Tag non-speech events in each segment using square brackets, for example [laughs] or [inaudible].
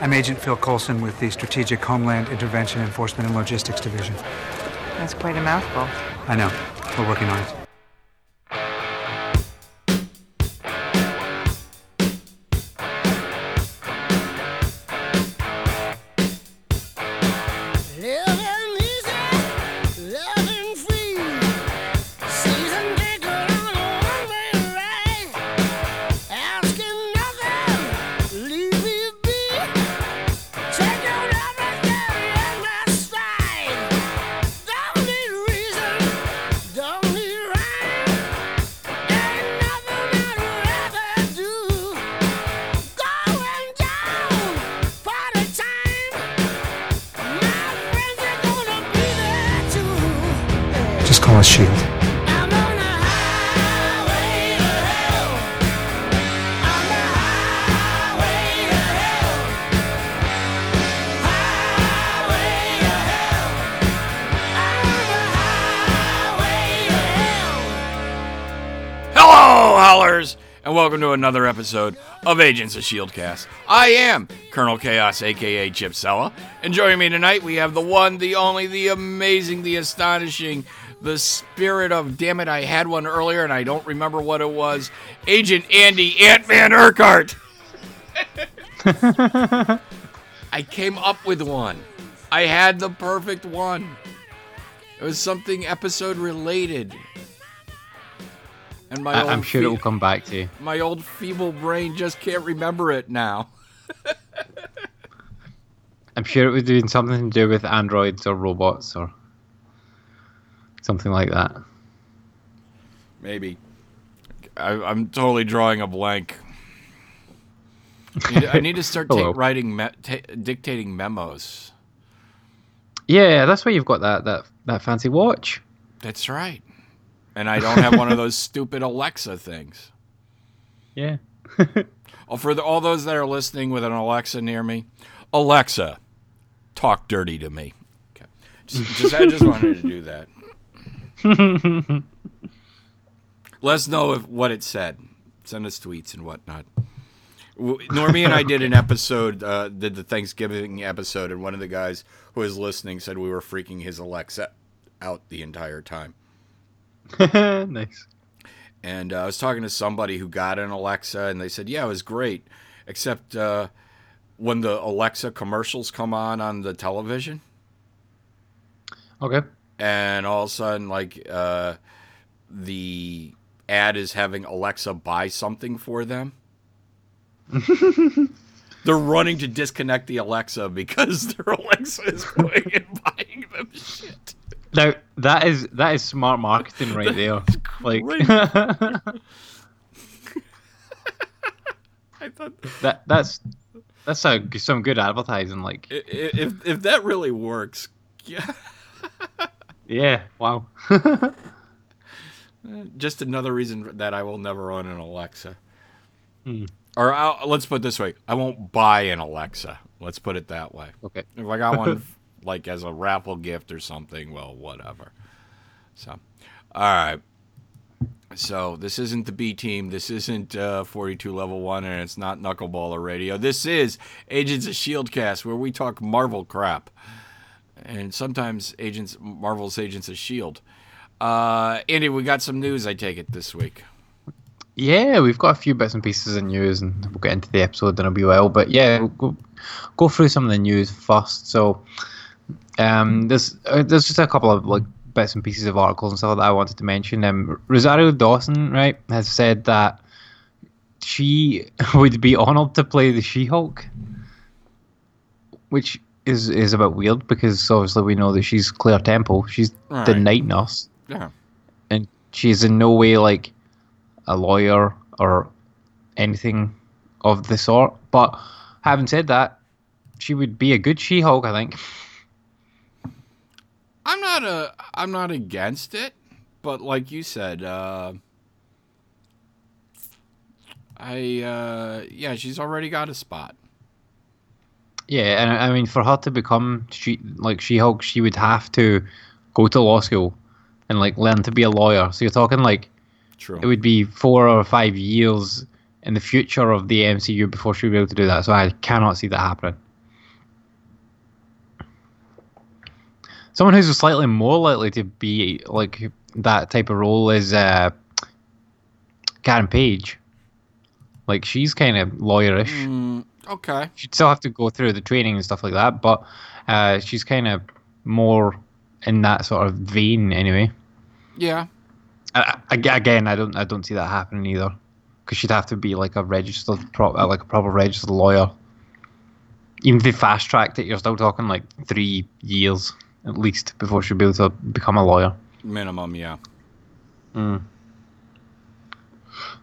I'm Agent Phil Coulson with the Strategic Homeland Intervention Enforcement and Logistics Division. That's quite a mouthful. I know. We're working on it. Another episode of Agents of Shieldcast. I am Colonel Chaos, aka Chip Sella, and joining me tonight we have the one, the only, the amazing, the astonishing, the spirit of damn it, I had one earlier and I don't remember what it was. Agent Andy Ant Man Urquhart. [laughs] I came up with one. I had the perfect one. It was something episode related. And my I, old I'm sure it will come back to you. my old feeble brain just can't remember it now. [laughs] I'm sure it was doing something to do with androids or robots or something like that. Maybe. I, I'm totally drawing a blank. I need, to start [laughs] ta- writing, me- ta- dictating memos. Yeah, that's why you've got that that that fancy watch. That's right. And I don't have one of those [laughs] stupid Alexa things. Yeah. [laughs] Oh, for the, all those that are listening with an Alexa near me, Alexa, talk dirty to me. Okay. Just, just I just wanted to do that. [laughs] Let us know if, what it said. Send us tweets and whatnot. Normie and I did an episode, uh, did the Thanksgiving episode, and one of the guys who was listening said we were freaking his Alexa out the entire time. [laughs] nice. And uh, I was talking to somebody who got an Alexa, and they said, "Yeah, it was great, except uh, when the Alexa commercials come on on the television, Okay. and all of a sudden, like uh, the ad is having Alexa buy something for them." [laughs] They're running to disconnect the Alexa because their [laughs] Alexa is going and buying them shit. Now that is that is smart marketing right there. Like [laughs] I thought that that's that's a, some good advertising. Like if if that really works, yeah. yeah, wow. [laughs] just another reason that I will never own an Alexa. Hmm. Or I'll, let's put it this way: I won't buy an Alexa. Let's put it that way. okay. If I got one, [laughs] like as a raffle gift or something, well, whatever. So, all right. So this isn't the B team. This isn't uh, 42 level one, and it's not Knuckleballer Radio. This is Agents of Shield Cast, where we talk Marvel crap, and sometimes Agents Marvel's Agents of Shield. Uh, Andy, we got some news. I take it this week. Yeah, we've got a few bits and pieces of news, and we'll get into the episode Then a wee while. But yeah, we'll go, go through some of the news first. So, um, there's uh, there's just a couple of like bits and pieces of articles and stuff that I wanted to mention. Um, Rosario Dawson, right, has said that she [laughs] would be honored to play the She-Hulk, which is is a bit weird because obviously we know that she's Claire Temple. She's the night nurse Yeah. and she's in no way like a lawyer or anything of the sort. But having said that, she would be a good She-Hulk, I think. I'm not a I'm not against it, but like you said, uh, I uh, yeah, she's already got a spot. Yeah, and I mean, for her to become she like She-Hulk, she would have to go to law school and like learn to be a lawyer. So you're talking like True. it would be four or five years in the future of the MCU before she would be able to do that. So I cannot see that happening. Someone who's slightly more likely to be like that type of role is uh, Karen Page. Like she's kind of lawyerish. Mm, okay. She'd still have to go through the training and stuff like that, but uh, she's kind of more in that sort of vein anyway. Yeah. I, I- again, I don't, I don't see that happening either, because she'd have to be like a registered, pro, uh, like a proper registered lawyer. Even if they fast tracked it, you're still talking like three years at least before she'd be able to become a lawyer. Minimum, yeah. Hmm.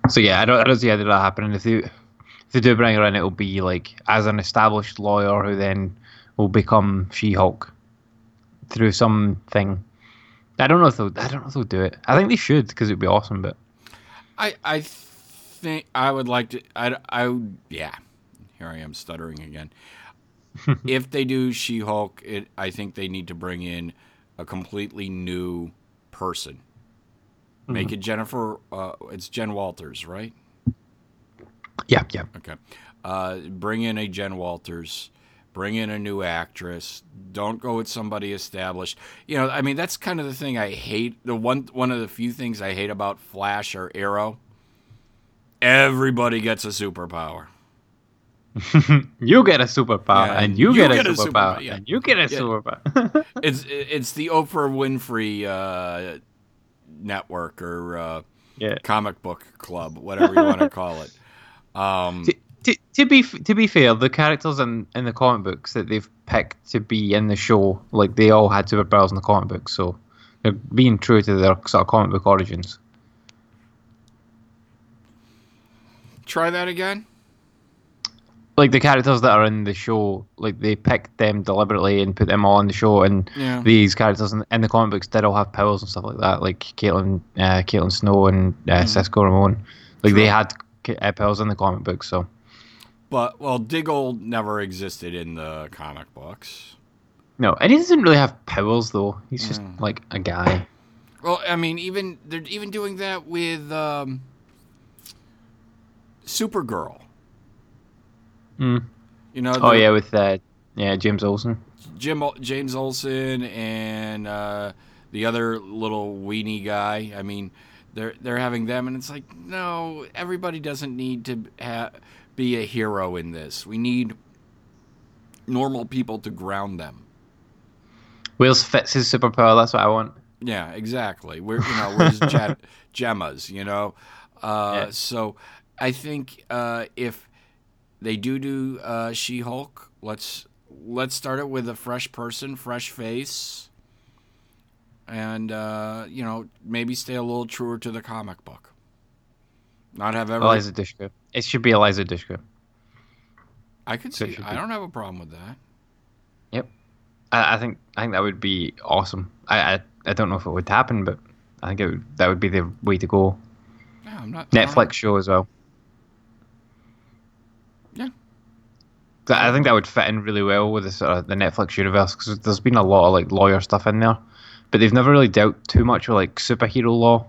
So yeah, I don't, I don't see how that happening. If they, if they do bring her in, it'll be like as an established lawyer who then will become She-Hulk through something. I don't know if they'll, I don't know if they'll do it. I think they should because it'd be awesome. But I I think I would like to. I I yeah. Here I am stuttering again. [laughs] if they do She-Hulk, it I think they need to bring in a completely new person. Make it Jennifer. Uh, it's Jen Walters, right? yeah, yeah, Okay. Uh, bring in a Jen Walters. Bring in a new actress. Don't go with somebody established. You know, I mean, that's kind of the thing I hate. The one one of the few things I hate about Flash or Arrow. Everybody gets a superpower. [laughs] you get a superpower, Yeah, and you, you get, get a a superpower, superpower, yeah. and you get a Yeah. superpower. [laughs] It's it's the Oprah Winfrey uh, network or uh, comic book club, whatever you want to [laughs] call it. Um, To, to, to be to be fair, the characters in, in the comic books that they've picked to be in the show, like they all had superpowers in the comic books, so they're being true to their sort of comic book origins. try that again. Like the characters that are in the show, like they picked them deliberately and put them all in the show, and Yeah. these characters in, in the comic books did all have powers and stuff like that, like Caitlin, uh, Caitlin Snow and uh, Cisco Ramon. Like they had uh, powers in the comic books, so But well, Diggle never existed in the comic books. no, and he doesn't really have powers though. He's just like a guy. Well, I mean, even they're even doing that with um, Supergirl. Mm. You know, Oh yeah, with uh, yeah James Olsen. Jim James Olsen and uh, the other little weenie guy. I mean, they're they're having them, and it's like, no, everybody doesn't need to ha- be a hero in this. We need normal people to ground them. Where's Fitz his superpower? That's what I want. Yeah, exactly. We're you know we're just [laughs] gem- Jemmas, you know. Uh, Yeah. So I think uh, if they do do uh, She-Hulk, let's let's start it with a fresh person, fresh face, and uh, you know maybe stay a little truer to the comic book. Not have every. Eliza Dushku. It should be Eliza Dushku. I could so see. I don't have a problem with that. Yep. I, I think I think that would be awesome. I, I I don't know if it would happen, but I think it would, that would be the way to go. Yeah, I'm not. Netflix show as well. Yeah. Th- I think that would fit in really well with the sort of the Netflix universe because there's been a lot of like lawyer stuff in there, but they've never really dealt too much with like superhero law.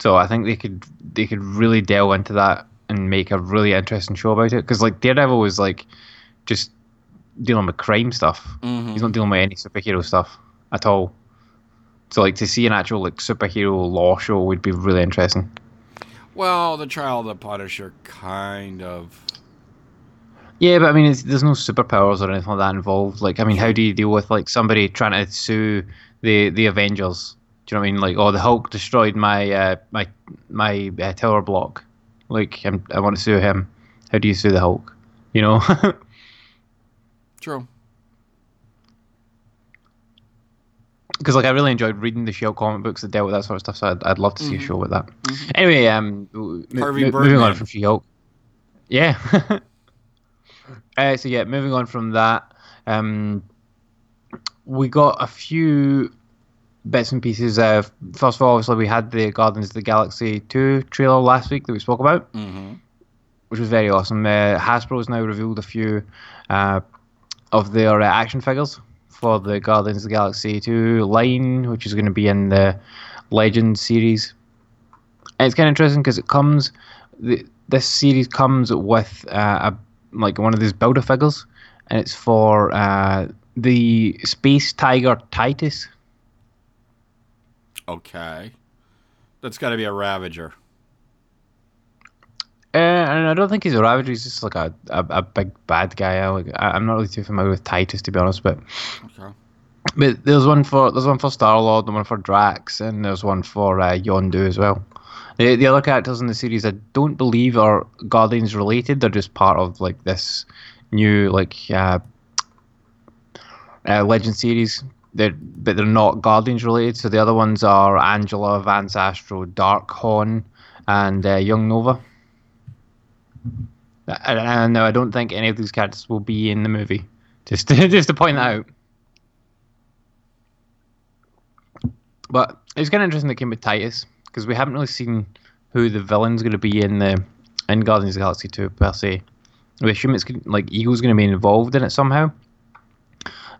So I think they could they could really delve into that and make a really interesting show about it. Because like Daredevil was like just dealing with crime stuff. Mhm. He's not dealing with any superhero stuff at all. So like to see an actual like superhero law show would be really interesting. Well, the trial of the Punisher kind of. Yeah, but I mean, it's, there's no superpowers or anything like that involved. Like, I mean, how do you deal with like somebody trying to sue the the Avengers? Do you know what I mean? Like, oh, the Hulk destroyed my uh, my my uh, tower block. Like, I'm, I want to sue him. How do you sue the Hulk? You know? [laughs] True. Because like I really enjoyed reading the Shield comic books that dealt with that sort of stuff. So I'd, I'd love to see a show with that. Anyway, um, mo- moving on from She-Hulk. Yeah. [laughs] uh, so yeah, moving on from that, um, we got a few bits and pieces. Uh, first of all, obviously we had the Guardians of the Galaxy two trailer last week that we spoke about hmm which was very awesome. Uh, Hasbro has now revealed a few uh, of their uh, action figures for the Guardians of the Galaxy 2 line, which is going to be in the Legends series. And it's kind of interesting because it comes, the, this series comes with uh, a like one of these builder figures, and it's for uh, the space tiger Titus. Okay. That's got to be a Ravager. Uh, and I don't think he's a Ravager. He's just like a, a, a big bad guy. I, like, I, I'm not really too familiar with Titus to be honest, but Okay. but there's one for there's one for Star Lord, one for Drax, and there's one for uh, Yondu as well. The, the other characters in the series I don't believe are Guardians related. They're just part of like this new like uh, uh, Legend series. They're but they're not Guardians related. So the other ones are Angela, Vance Astro, Darkhawk, and uh, Young Nova. And, no, I don't think any of these characters will be in the movie. Just to, [laughs] just to point that out. But it's kind of interesting that came with Titus because we haven't really seen who the villain's going to be in the in Guardians of the Galaxy 2 per se. We assume it's like Ego's going to be involved in it somehow,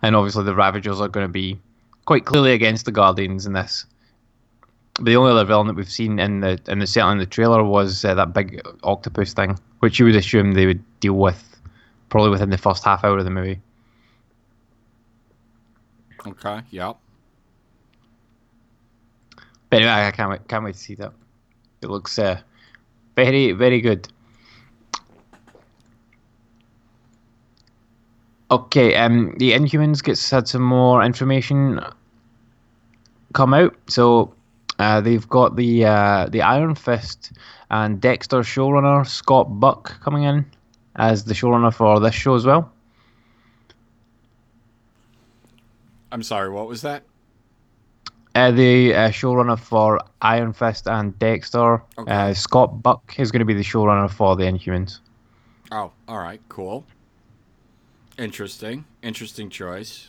and obviously the Ravagers are going to be quite clearly against the Guardians in this. But the only other villain that we've seen in the in the certainly in the trailer was uh, that big octopus thing, which you would assume they would deal with probably within the first half hour of the movie. Okay. Yep. But anyway, I can't wait, can't wait to see that. It looks uh, very, very good. Okay, um, the Inhumans gets had some more information come out. So uh, they've got the uh, the Iron Fist and Dexter showrunner Scott Buck coming in as the showrunner for this show as well. I'm sorry. What was that? Uh, the uh, showrunner for Iron Fist and Dexter, Okay. uh, Scott Buck, is going to be the showrunner for the Inhumans. Oh, all right. Cool. Interesting. Interesting choice.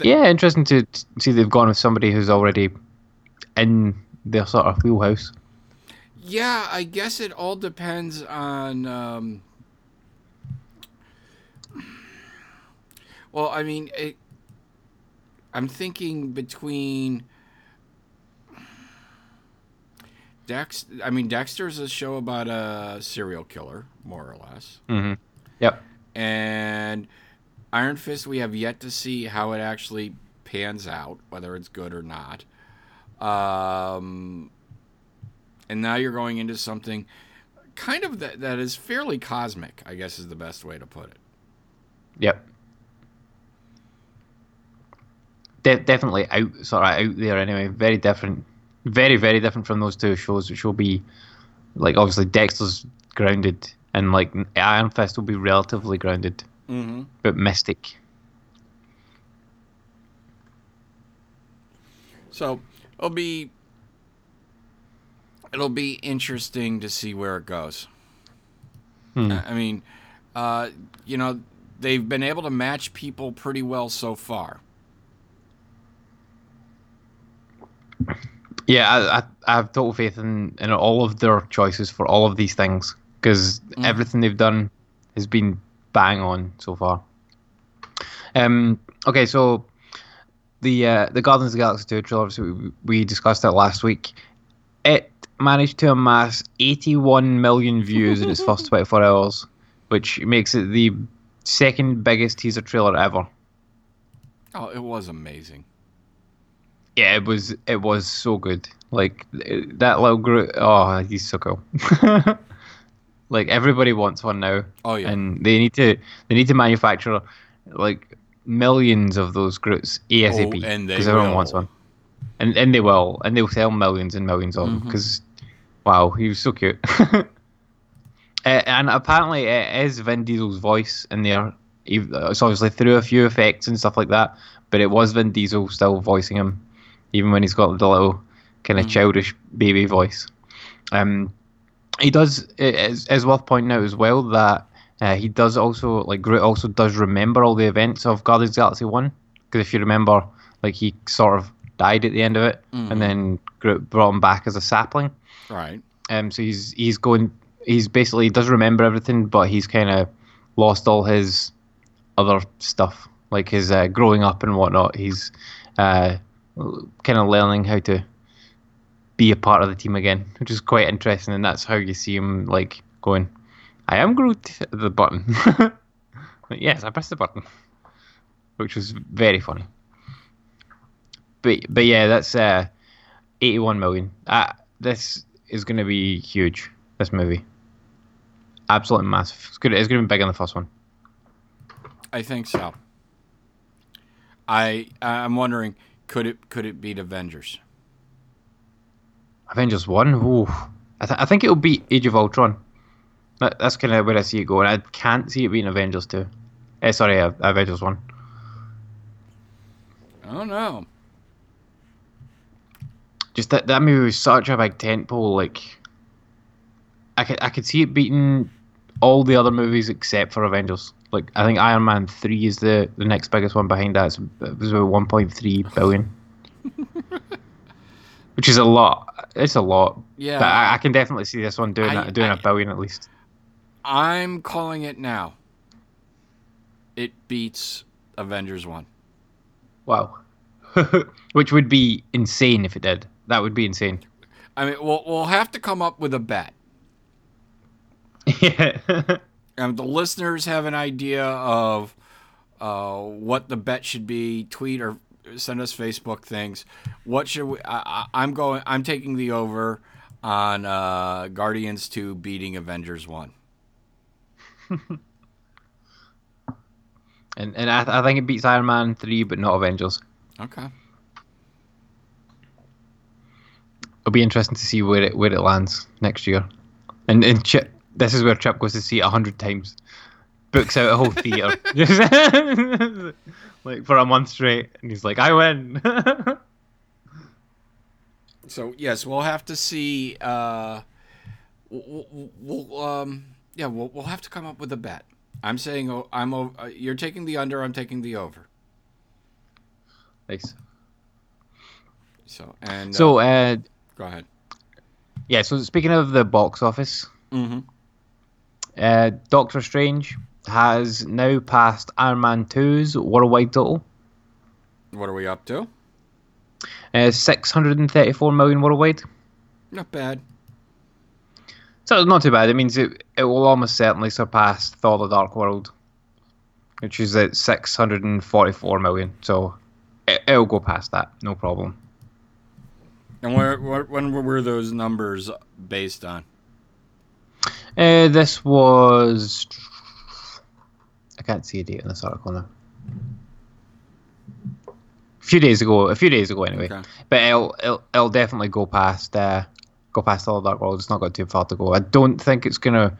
Yeah, interesting to t- see they've gone with somebody who's already in their sort of wheelhouse. Yeah, I guess it all depends on. Um, well, I mean, it, I'm thinking between Dex. I mean, Dexter's a show about a serial killer, more or less, Mm-hmm. Yep. and Iron Fist. We have yet to see how it actually pans out, whether it's good or not. Um, and now you're going into something kind of that, that is fairly cosmic, I guess is the best way to put it. Yep. De- definitely out, sort of out there anyway. Very different, very very different from those two shows, which will be like obviously Dexter's grounded, and like Iron Fist will be relatively grounded, Mm-hmm. but mystic. So it'll be it'll be interesting to see where it goes. Hmm. I I mean, uh, you know, they've been able to match people pretty well so far. Yeah, I, I, have total faith in, in all of their choices for all of these things because everything they've done has been bang on so far. Um. Okay, so the uh, the Guardians of the Galaxy two trailer, obviously we, we discussed that last week. It managed to amass 81 million views in its first [laughs] 24 hours, which makes it the second biggest teaser trailer ever. Oh, it was amazing. Yeah, it was it was so good. Like it- that little Groot. Oh, he's so cool. [laughs] like everybody wants one now. Oh, yeah. And they need to they need to manufacture like millions of those Groots ASAP Oh, everyone will. wants one. And and they will, and they'll sell millions and millions of them Mm-hmm. because wow, he was so cute. Uh, [laughs] and apparently, it is Vin Diesel's voice in there. It's obviously through a few effects and stuff like that, but it was Vin Diesel still voicing him, even when he's got the little kind of childish baby voice. Um, he does. It is, is worth pointing out as well that uh, he does also like Groot also does remember all the events of Guardians of Galaxy One because if you remember, like he sort of died at the end of it, and then Groot brought him back as a sapling. Right. Um, so he's he's going. He's basically he does remember everything, but he's kind of lost all his other stuff, like his uh, growing up and whatnot. He's uh, kind of learning how to be a part of the team again, which is quite interesting. And that's how you see him like going. I am Groot. The button. [laughs] Like, yes, I pressed the button. which was very funny. But but yeah, that's uh, 81 million. Uh, this is going to be huge. This movie, absolutely massive. It's good. It's going to be bigger than the first one. I think so. I I'm wondering could it could it beat Avengers? Avengers one. Ooh, I, th- I think it'll beat Age of Ultron. That, that's kind of where I see it going. I can't see it being Avengers two. Eh, sorry, uh, Avengers one. I don't know. Just that that movie was such a big tentpole. Like, I could I could see it beating all the other movies except for Avengers. Like, I think Iron Man three is the the next biggest one behind that. It's, it was about one point three billion, [laughs] which is a lot. It's a lot. Yeah. But I, I can definitely see this one doing I- that, doing I- a billion at least. I'm calling it now. It beats Avengers 1. Wow. [laughs] which would be insane if it did. That would be insane. I mean, we'll, we'll have to come up with a bet. [laughs] yeah. Um, the listeners have an idea of uh, what the bet should be. Tweet or send us Facebook things. What should we? I, I'm going. I'm taking the over on uh, Guardians 2 beating Avengers 1. [laughs] and and I, I think it beats Iron Man three, but not Avengers. Okay. It'll be interesting to see where it where it lands next year. And and Chip, this is where Chip goes to see it a hundred times, books out a whole theater, [laughs] [laughs] like for a month straight, and he's like, "I win." [laughs] So yes, we'll have to see. Uh, we'll, we'll, we'll um, yeah, we'll, we'll have to come up with a bet. I'm saying oh, I'm. o- Uh, you're taking the under. I'm taking the over. Thanks. So and uh, So uh, go ahead. yeah. So speaking of the box office, Mm-hmm. Uh, Doctor Strange has now passed Iron Man 2's worldwide total. What are we up to? Uh, 634 million worldwide. Not bad. So it's not too bad. It means it, it will almost certainly surpass Thor the Dark World, which is at 644 million. So it, it'll go past that, no problem. And where, where when were those numbers based on? Uh, this was. I can't see a date in this article now. A few days ago, a few days ago anyway. Okay. But it'll, it'll it'll definitely go past uh, go past all Dark World. It's not got too far to go. I don't think it's gonna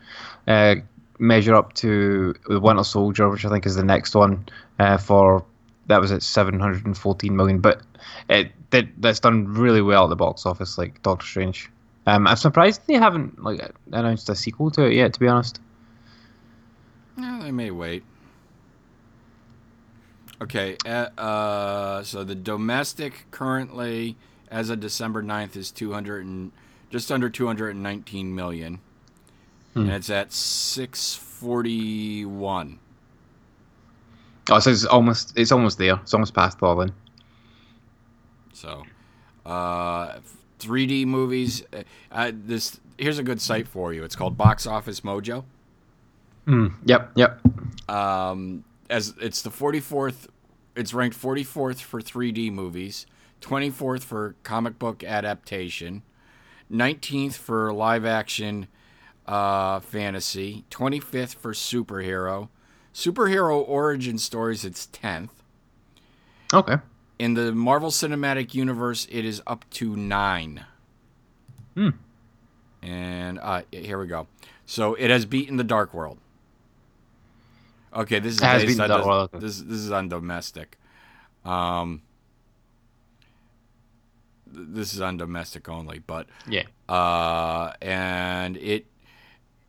uh, measure up to the Winter Soldier, which I think is the next one uh, for that was at seven hundred and fourteen million. But it did that's done really well at the box office, like Doctor Strange. Um, I'm surprised they haven't like announced a sequel to it yet. To be honest. Yeah, they may wait. Okay, uh, uh, so the domestic currently, as of December 9th, is 200 and just under 219 million. And it's at 641. Oh, so it's almost it's almost there. It's almost past then. So, uh, 3D movies. Uh, uh, this here's a good site for you. It's called Box Office Mojo. Mm, yep, yep. um, as it's the 44th it's ranked 44th for 3D movies, 24th for comic book adaptation, 19th for live action uh, fantasy, 25th for superhero. Superhero origin stories it's 10th. Okay. In the Marvel Cinematic Universe it is up to 9. Hmm. And uh, here we go. So it has beaten the Dark World. Okay, this is based on this. This is on domestic. Um, this is on domestic only, but Yeah. uh, and it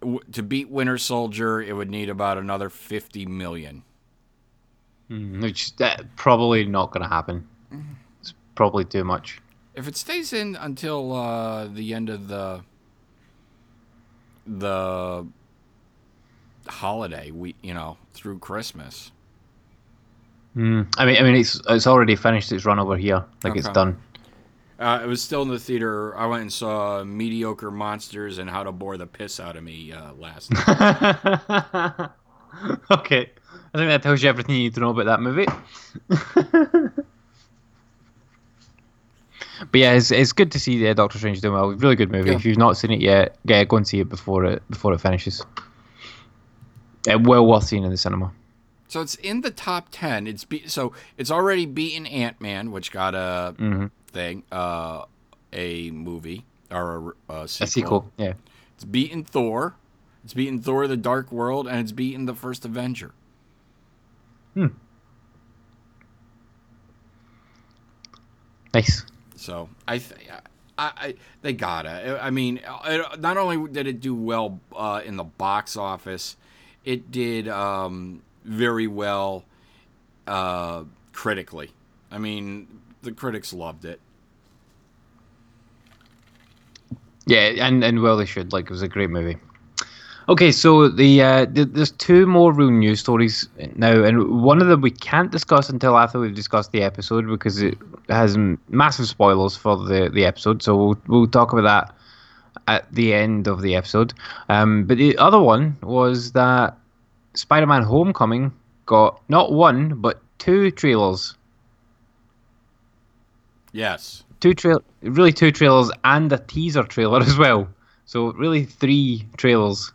w- to beat Winter Soldier, it would need about another fifty million. Mm, which that probably not going to happen. It's probably too much. If it stays in until uh, the end of the the holiday, we you know through Christmas. Mm. I mean, I mean, it's it's already finished its run over here. Like it's done. Uh, it was still in the theater. I went and saw Mediocre Monsters and How to Bore the Piss Out of Me uh, last night. [laughs] okay. I think that tells you everything you need to know about that movie. [laughs] but yeah, it's, it's good to see uh, Doctor Strange doing well. Really good movie. Yeah. If you've not seen it yet, yeah, go and see it before it before it finishes. Uh, well worth seeing in the cinema. So it's in the top ten. It's be- so it's already beaten Ant Man, which got a Mhm. thing, uh, a movie or a, a sequel. A sequel, yeah. It's beaten Thor. It's beaten Thor: The Dark World, and it's beaten the first Avenger. Nice. So I, th- I, I they gotta. I mean, it, not only did it do well uh, in the box office, it did um, very well uh, critically. I mean, the critics loved it. Yeah, and and well they should. Like it was a great movie. Okay, so the uh, th- there's two more real news stories now, and one of them we can't discuss until after we've discussed the episode because it has massive spoilers for the the episode. So we'll we'll talk about that at the end of the episode. Um, but the other one was that Spider-Man: Homecoming got not one but two trailers Yes. two trail really two trailers and a teaser trailer [laughs] as well. So really three trailers.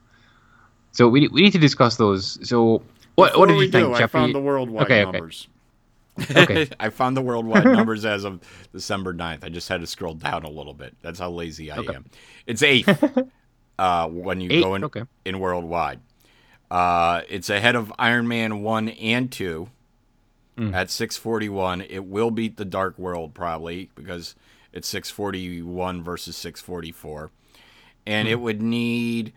So we we need to discuss those. So what what did you we think, do, I Jeffrey? found the worldwide Okay, okay. numbers. [laughs] Okay. I found the worldwide [laughs] numbers as of December 9th. I just had to scroll down a little bit. That's how lazy I Okay. am. It's eighth [laughs] uh, when you Eighth, go in, okay. in worldwide. Uh, it's ahead of Iron Man 1 and 2 Hmm. at 641. It will beat the Dark World probably because it's 641 versus 644. And Hmm. it would need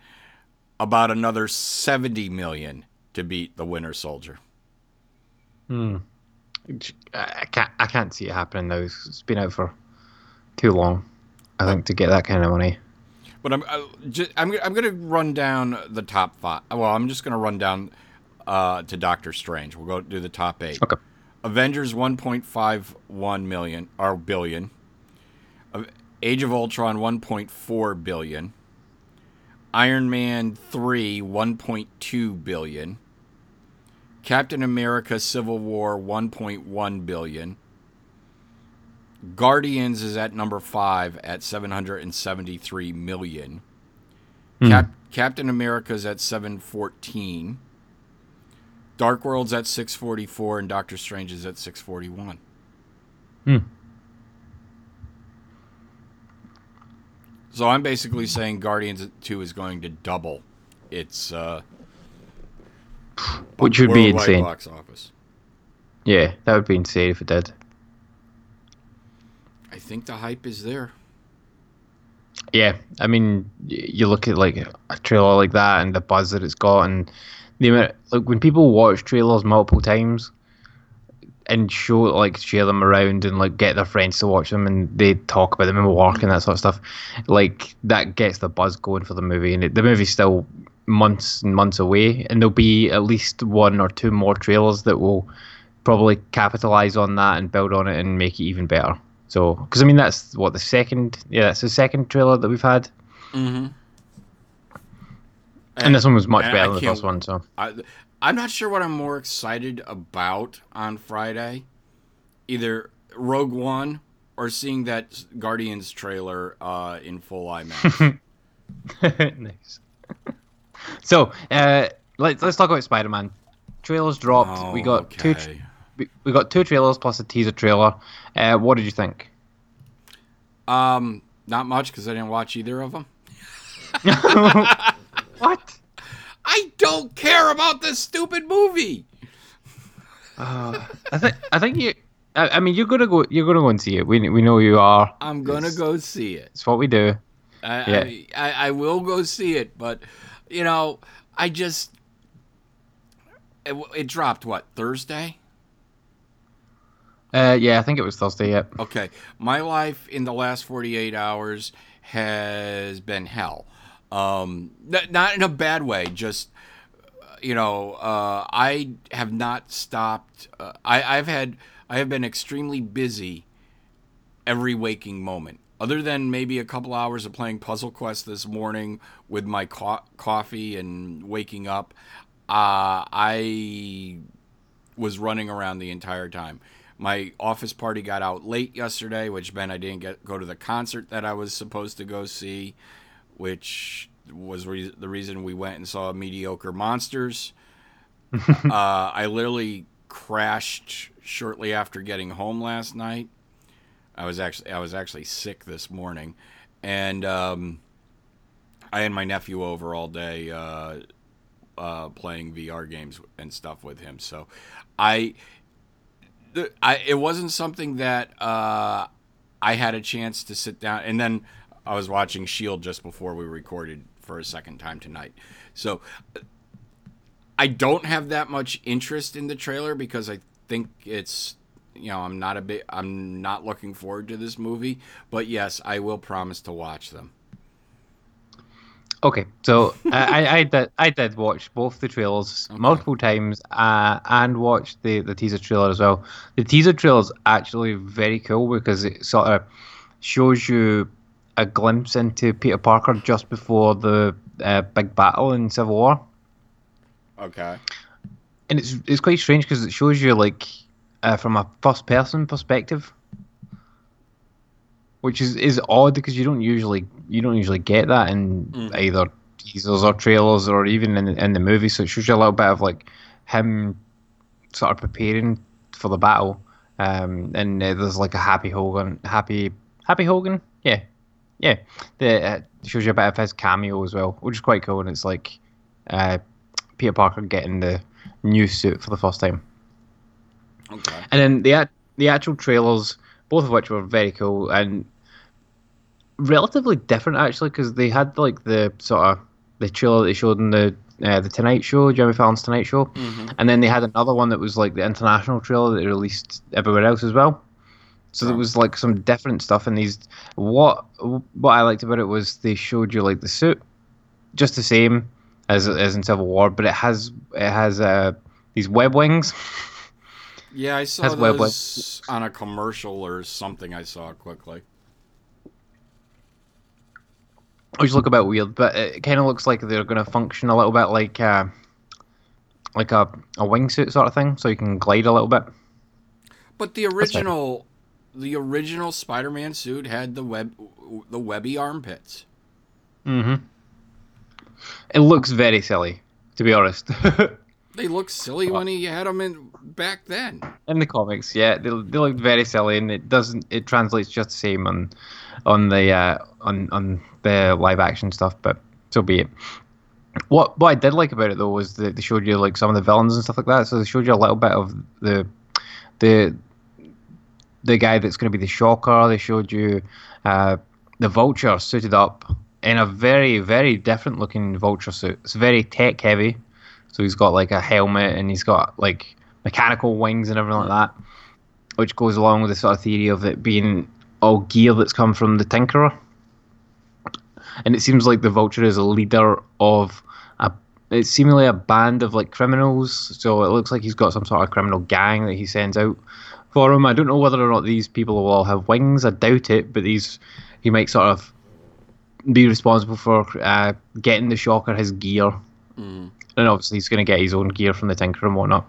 about another 70 million to beat the Winter Soldier. I can't I can't see it happening now. It's it's been out for too long. I think to get that kind of money. But I'm I, just, I'm I'm going to run down the top five. Well, I'm just going to run down uh, to Doctor Strange. We'll go do the top eight. Okay. Avengers 1.51 million or billion. Age of Ultron 1.4 billion. Iron Man 3 1.2 billion. Captain America Civil War 1.1 billion. Guardians is at number 5 at 773 million. Cap- Captain America's at 714. Dark World's at 644 and Doctor Strange is at 641. Hmm. So I'm basically saying Guardians 2 is going to double its uh, Which would be insane. box office. Yeah, that would be insane if it did. I think the hype is there. Yeah, I mean, you look at like a trailer like that and the buzz that it's got, and the amount, like when people watch trailers multiple times and show like share them around and like get their friends to watch them and they talk about them in work and that sort of stuff, like that gets the buzz going for the movie. And it, the movie's still months and months away, and there'll be at least one or two more trailers that will probably capitalize on that and build on it and make it even better. So, because I mean, that's what the second, yeah, that's the second trailer that we've had, Mm-hmm. and this one was much better than the first one. So, I, I'm not sure what I'm more excited about on Friday. Either Rogue One or seeing that Guardians trailer uh, in full IMAX. [laughs] nice. so, uh, let's let's talk about Spider Man. Trailers dropped. we got two. Tra- Oh, we, we got two trailers plus a teaser trailer. Uh, what did you think? Um, not much because I didn't watch either of them. [laughs] What? I don't care about this stupid movie. I think I think you. I, I mean, you're gonna go. You're gonna go and see it. We we know you are. I'm gonna It's- go see it. It's what we do. I, Yeah. I, I, I will go see it, but you know, I just it, it dropped what Thursday. Uh, yeah, I think it was Thursday. Yep. Okay, my life in the last 48 hours has been hell. Um, not in a bad way, just you know, uh, I have not stopped. Uh, I, I've had, I have been extremely busy every waking moment. Other than maybe a couple hours of playing Puzzle Quest this morning with my co- coffee and waking up, uh, I was running around the entire time. My office party got out late yesterday, which meant I didn't get go to the concert that I was supposed to go see, which was re- the reason we went and saw mediocre monsters. [laughs] uh, I literally crashed shortly after getting home last night. I was actually I was actually sick this morning, and um, I had my nephew over all day uh, uh, playing VR games and stuff with him. So I, I it wasn't something that uh, I had a chance to sit down. And then I was watching Shield just before we recorded for a second time tonight. So I don't have that much interest in the trailer because I think it's you know I'm not a bit I'm not looking forward to this movie. But yes, I will promise to watch them. Okay, so I, I, I did I did watch both the trailers multiple times uh, and watched the, the teaser trailer as well. The teaser trailer is actually very cool because it sort of shows you a glimpse into Peter Parker just before the uh, big battle in Civil War, Okay. and it's it's quite strange because it shows you like uh, from a first person perspective, which is is odd because you don't usually you don't usually get that in either teasers or trailers or even in in the movie. So it shows you a little bit of like him sort of preparing for the battle. Um, and uh, there's like a Happy Hogan, Happy Happy Hogan, yeah, yeah. The uh, shows you a bit of his cameo as well, which is quite cool. And it's like uh, Peter Parker getting the new suit for the first time. Okay. And then the the actual trailers, both of which were very cool and relatively different actually, because they had like the sort of the trailer that they showed in the uh, the Tonight Show, Jimmy Fallon's Tonight Show, and then they had another one that was like the international trailer that they released everywhere else as well. So there was like some different stuff in these. What what I liked about it was they showed you like the suit, just the same as as in Civil War, but it has it has uh, these web wings. Yeah, I saw Has web those on a commercial or something. I saw quickly. which look a bit weird, but it kind of looks like they're going to function a little bit like uh, like a, a wingsuit sort of thing, so you can glide a little bit. But the original, the original Spider-Man suit had the web, the webby armpits. Mm-hmm. It looks very silly, to be honest. [laughs] They looked silly when he had them in back then. In the comics, yeah, they, they look very silly, and it doesn't. It translates just the same on on the uh, on on the live action stuff, but so be it. What what I did like about it though was that they showed you like some of the villains and stuff like that. So they showed you a little bit of the the the guy that's going to be the Shocker. They showed you uh, the Vulture suited up in a very very different looking Vulture suit. It's very tech heavy. So he's got like a helmet and he's got like mechanical wings and everything like that, which goes along with the sort of theory of it being all gear that's come from the Tinkerer. And it seems like the Vulture is a leader of a it's seemingly a band of like criminals. So it looks like he's got some sort of criminal gang that he sends out for him. I don't know whether or not these people will all have wings. I doubt it, but these he might sort of be responsible for uh, getting the Shocker his gear and obviously he's going to get his own gear from the Tinker and whatnot.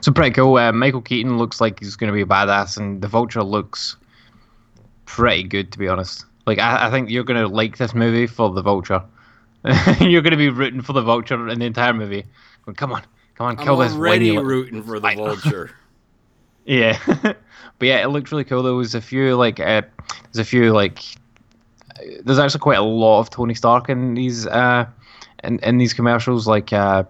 So pretty cool. Uh, Michael Keaton looks like he's going to be a badass, and the Vulture looks pretty good to be honest. Like I, I think you're going to like this movie for the Vulture. [laughs] you're going to be rooting for the Vulture in the entire movie. Going, come on, come on, I'm kill this. already whiny little rooting for the [laughs] vulture. Yeah, [laughs] but yeah, it looked really cool. There was a few like uh, there's a few like there's actually quite a lot of Tony Stark in these uh in, in these commercials. Like uh,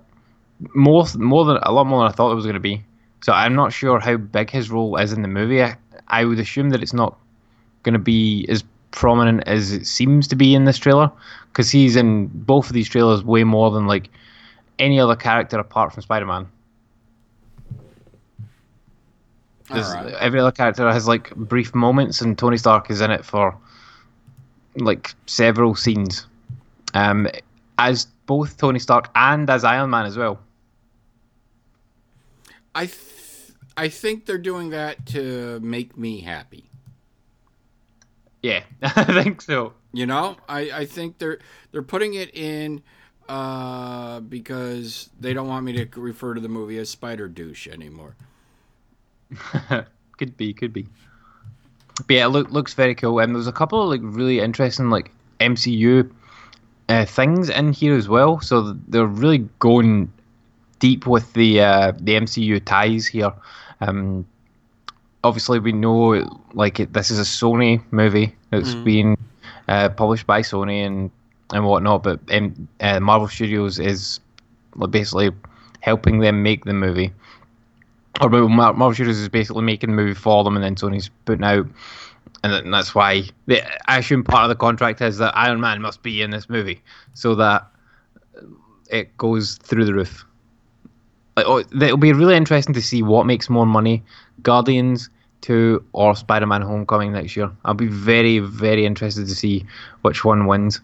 more more than a lot more than I thought it was going to be. So I'm not sure how big his role is in the movie. I, I would assume that it's not going to be as prominent as it seems to be in this trailer because he's in both of these trailers way more than like any other character apart from Spider-Man. There's- Alright. Every other character has like brief moments, and Tony Stark is in it for like several scenes, um, as both Tony Stark and as Iron Man as well. I, th- I think they're doing that to make me happy. Yeah, [laughs] I think so. You know, I, I think they're they're putting it in Uh, because they don't want me to refer to the movie as Spider Douche anymore. [laughs] could be, could be. But yeah, it look, looks very cool. And there's a couple of like really interesting like MCU uh, things in here as well. So they're really going deep with the uh, the MCU ties here. Um, obviously, we know like it, this is a Sony movie. It's being uh, published by Sony and and whatnot. But um, uh, Marvel Studios is basically helping them make the movie or Mar- Marvel Studios is basically making the movie for them, and then Sony's putting out, and that's why they, I assume part of the contract is that Iron Man must be in this movie, so that it goes through the roof. Like, oh, it'll be really interesting to see what makes more money, Guardians Two or Spider-Man: Homecoming next year. I'll be very, very interested to see which one wins.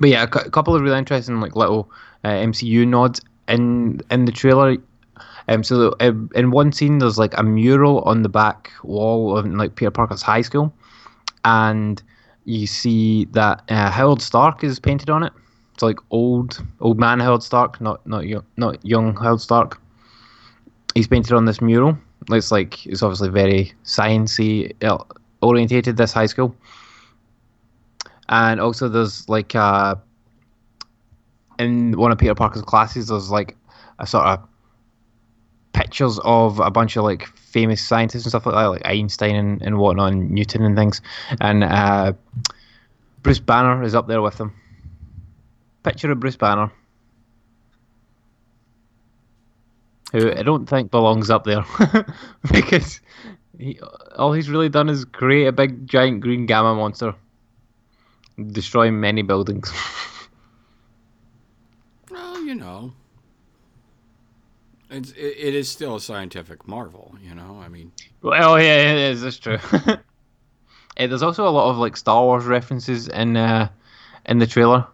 But yeah, a a couple of really interesting like little uh, MCU nods in in the trailer. Um, so uh, in one scene, there's like a mural on the back wall of like Peter Parker's high school, and you see that uh, Howard Stark is painted on it. It's like old old man Howard Stark, not not young, not young Howard Stark. He's painted on this mural. It's like it's obviously very sciencey uh, orientated. This high school, and also there's like uh, in one of Peter Parker's classes, there's like a sort of pictures of a bunch of like famous scientists and stuff like that, like Einstein and, and whatnot, and Newton and things. And uh, Bruce Banner is up there with them. Picture of Bruce Banner, who I don't think belongs up there [laughs] because he, all he's really done is create a big giant green gamma monster, destroy many buildings. [laughs] Well, you know, it's it, it is still a scientific marvel. You know, I mean, Well, yeah, it is. That's true. [laughs] Eh, there's also a lot of like Star Wars references in uh, in the trailer.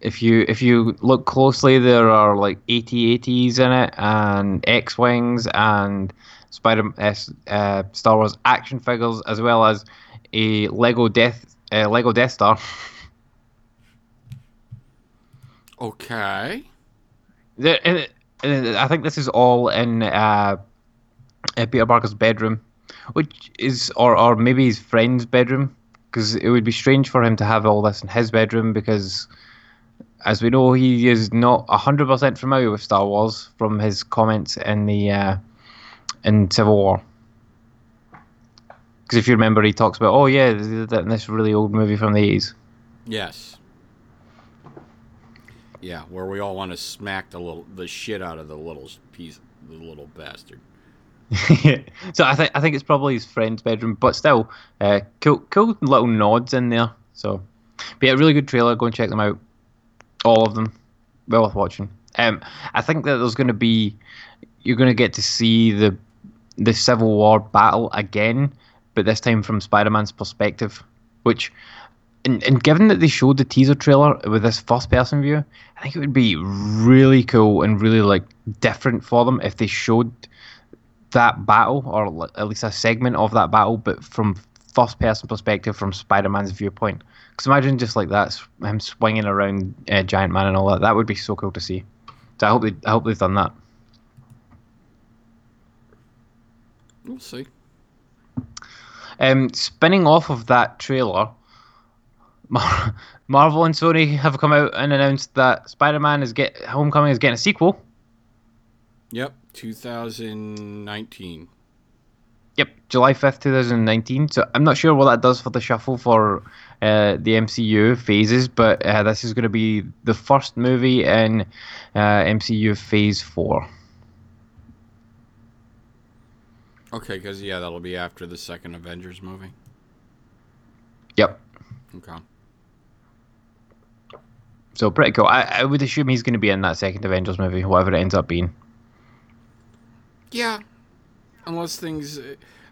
If you if you look closely, there are like AT-ATs in it, and X-wings, and Spider uh, Star Wars action figures, as well as a Lego Death uh, Lego Death Star. okay, The- and- and I think this is all in uh, uh, Peter Parker's bedroom, which is, or or maybe his friend's bedroom, because it would be strange for him to have all this in his bedroom, because as we know, he is not hundred percent familiar with Star Wars from his comments in the uh, in Civil War. Because if you remember, he talks about, oh yeah, that- this really old movie from the eighties. yes, yeah, where we all want to smack the little the shit out of the little piece, the little bastard. [laughs] so I think I think it's probably his friend's bedroom, but still, uh, cool, cool little nods in there. So, but yeah, really good trailer. Go and check them out, all of them. Well worth watching. Um, I think that there's going to be, you're going to get to see the, the Civil War battle again, but this time from Spider-Man's perspective, which. And, and given that they showed the teaser trailer with this first person view, I think it would be really cool and really like different for them if they showed that battle, or at least a segment of that battle, but from first person perspective, from Spider Man's viewpoint. Because imagine just like that, him swinging around uh, Giant Man and all that. That would be so cool to see. So I hope they, I hope they've done that. We'll see. Um, spinning off of that trailer, Mar- Marvel and Sony have come out and announced that Spider Man is get Homecoming is getting a sequel. Yep, 2019. Yep, July 5th, 2019. So I'm not sure what that does for the shuffle for uh, the MCU phases, but uh, this is going to be the first movie in uh, MCU Phase 4. Okay, because yeah, that'll be after the second Avengers movie. Yep. Okay. So pretty cool. I, I would assume he's going to be in that second Avengers movie, whatever it ends up being. Yeah, unless things,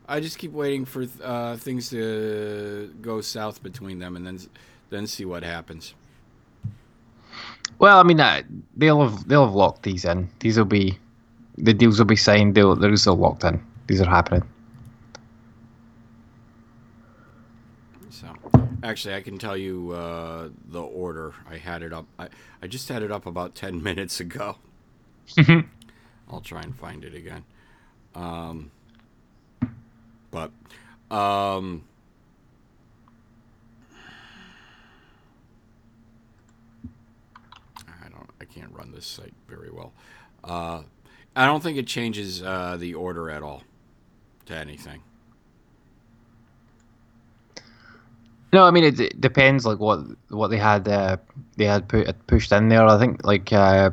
I just keep waiting for uh, things to go south between them, and then then see what happens. Well, I mean, uh, they'll have they'll have locked these in. These will be the deals will be signed. They'll they're still locked in. These are happening. So, Actually, I can tell you uh, the order. I had it up. I, I just had it up about 10 [laughs] minutes ago. [laughs] I'll try and find it again. Um, but, um, I don't, I can't run this site very well. Uh, I don't think it changes uh, the order at all to anything. No, I mean it, it depends like what what they had uh, they had put pushed in there. I think like uh,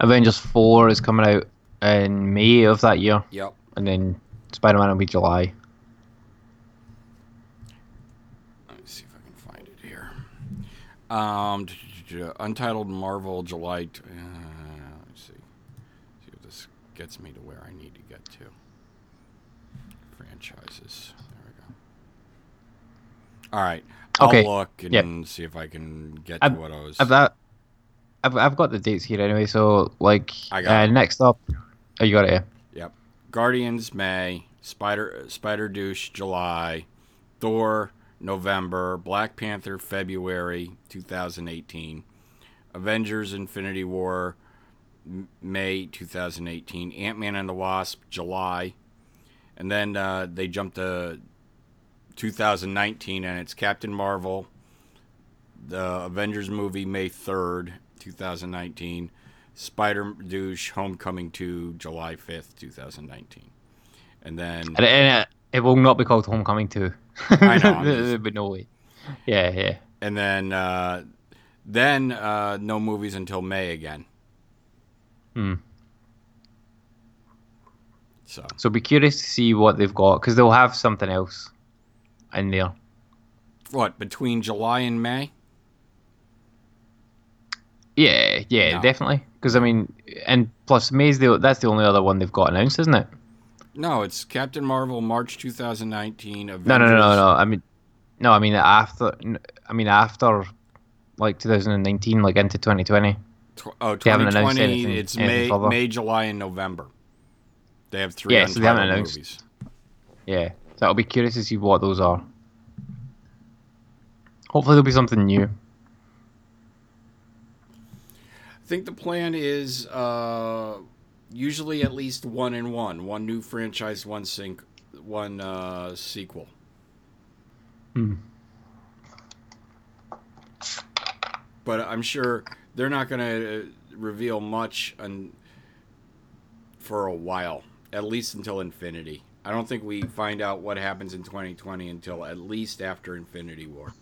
Avengers Four is coming out in May of that year, Yep. and then Spider Man will be July. Let me see if I can find it here. Um, Untitled Marvel July. T- uh, let's see. See if this gets me to where I need to get to. Franchises. All right. I'll Okay. look and Yep. see if I can get to I've, what I was. I've that. I've, I've got the dates here anyway. So like I got uh, next up, oh you got it. Yeah. Yep. Guardians May, Spider Spider Douche July, Thor November, Black Panther February 2018, Avengers Infinity War May 2018, Ant Man and the Wasp July, and then uh, they jumped to 2019 and it's Captain Marvel, the Avengers movie May 3rd 2019. Spider Douche Homecoming 2, July 5th, 2019. And then, And, and it, it will not be called Homecoming Two. I know, I'm There- [laughs] just- There'd no way. Yeah, yeah. and then, uh, then uh, no movies until May again. Hmm. So, So be curious to see what they've got because they'll have something else in there. what, between July and May? Yeah, yeah, No. definitely. Because I mean, and plus May's the that's the only other one they've got announced, isn't it? No, it's Captain Marvel, March 2019. Avengers, No, no, no, no, no. I mean, no, I mean after. I mean after, like 2019, like into 2020. Tw- oh, They haven't announced 2020, anything- it's anything May, further. May, July, and November. They have three Yeah, so they haven't announced. movies. Yeah, so I'll be curious to see what those are. Hopefully, there'll be something new. I think the plan is uh, usually at least one in one, one new franchise, one sync, one uh, sequel. Hmm. But I'm sure they're not going to reveal much un- for a while, at least until Infinity. I don't think we find out what happens in 2020 until at least after Infinity War.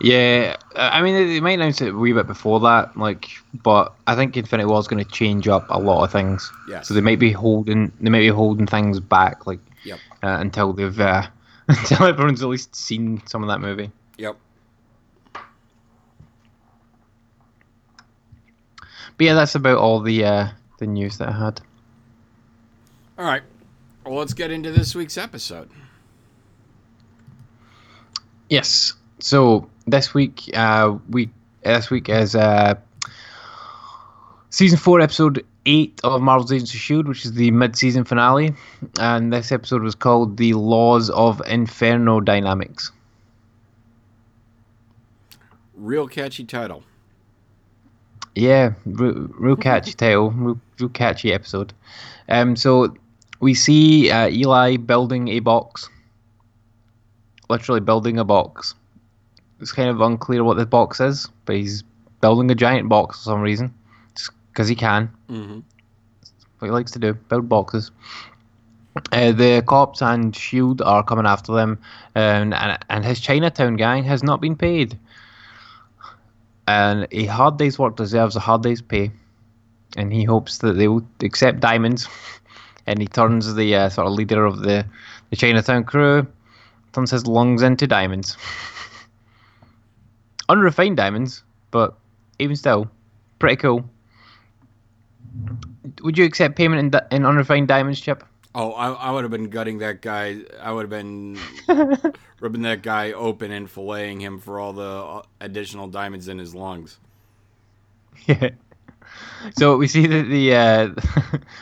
Yeah, uh, I mean, they might announce it a wee bit before that, like, but I think Infinity War is going to change up a lot of things. Yes. So they might be holding, they might be holding things back, like, Yep. uh, until they've, uh, [laughs] until everyone's at least seen some of that movie. Yep. But yeah, that's about all the uh, the news that I had. All right. Well, let's get into this week's episode. Yes. So this week, uh, we this week is uh, season four, episode eight of Marvel's Agents of Shield, which is the mid-season finale, and this episode was called "The Laws of Inferno Dynamics." Real catchy title. Yeah, real, real catchy [laughs] title, real, real catchy episode. Um, so we see uh, Eli building a box, literally building a box. It's kind of unclear what the box is, but he's building a giant box for some reason, just because he can. Mm-hmm. What he likes to do, build boxes. Uh, the cops and Shield are coming after them, um, and and his Chinatown gang has not been paid. And a hard day's work deserves a hard day's pay, and he hopes that they will accept diamonds. And he turns the uh, sort of leader of the the Chinatown crew, turns his lungs into diamonds, [laughs] unrefined diamonds, but even still, pretty cool. Would you accept payment in, di- in unrefined diamonds, Chip? Oh, I, I would have been gutting that guy. I would have been [laughs] ripping that guy open and filleting him for all the uh, additional diamonds in his lungs. Yeah. [laughs] So we see that the uh,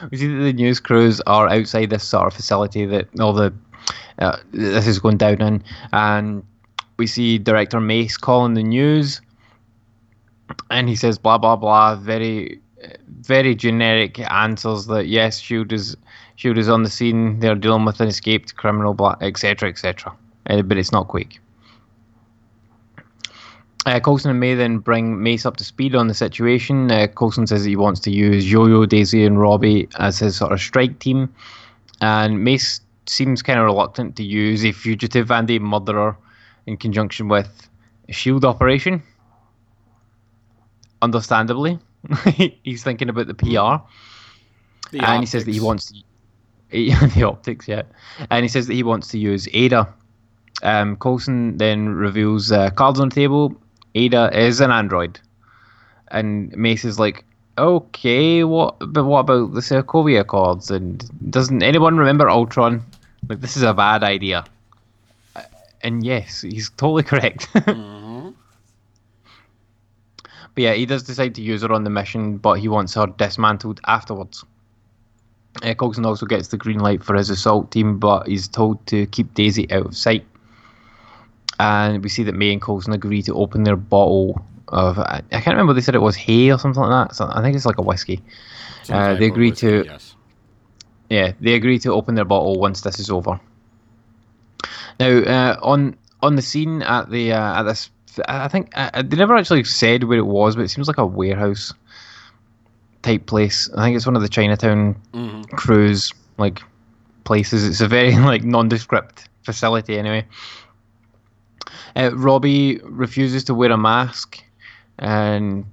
[laughs] we see that the news crews are outside this sort of facility that all the uh, this is going down in, and we see director Mace calling the news, and he says blah blah blah. Very, very generic answers that yes, Shield is Shield is on the scene. They're dealing with an escaped criminal, etc. etc. Uh, but it's not Quake. Uh, Coulson and May then bring Mace up to speed on the situation. Uh, Coulson says that he wants to use Yo-Yo, Daisy, and Robbie as his sort of strike team, and Mace seems kind of reluctant to use a fugitive and a murderer in conjunction with a shield operation. Understandably, [laughs] he's thinking about the PR, The and he says that he wants to. [laughs] the optics, yeah, and he says that he wants to use Ada. Um, Coulson then reveals uh, cards on the table. Ada is an android, and Mace is like, "Okay, what? But what about the Sokovia cards? And doesn't anyone remember Ultron? Like, this is a bad idea." Uh, And yes, he's totally [laughs] correct. But yeah, he does decide to use her on the mission, but he wants her dismantled afterwards. Uh, Coulson also gets the green light for his assault team, but he's told to keep Daisy out of sight. And we see that May and Coulson agree to open their bottle of I I can't remember. They said it was hay or something like that. So I think it's like a whiskey. Uh, they agree whiskey, to- Yes. Yeah, they agree to open their bottle once this is over. Now, uh, on on the scene at the uh, at this, I think uh, they never actually said where it was, but it seems like a warehouse type place. I think it's one of the Chinatown Mhm. crews like places. It's a very [laughs] like nondescript facility anyway. Uh, Robbie refuses to wear a mask, and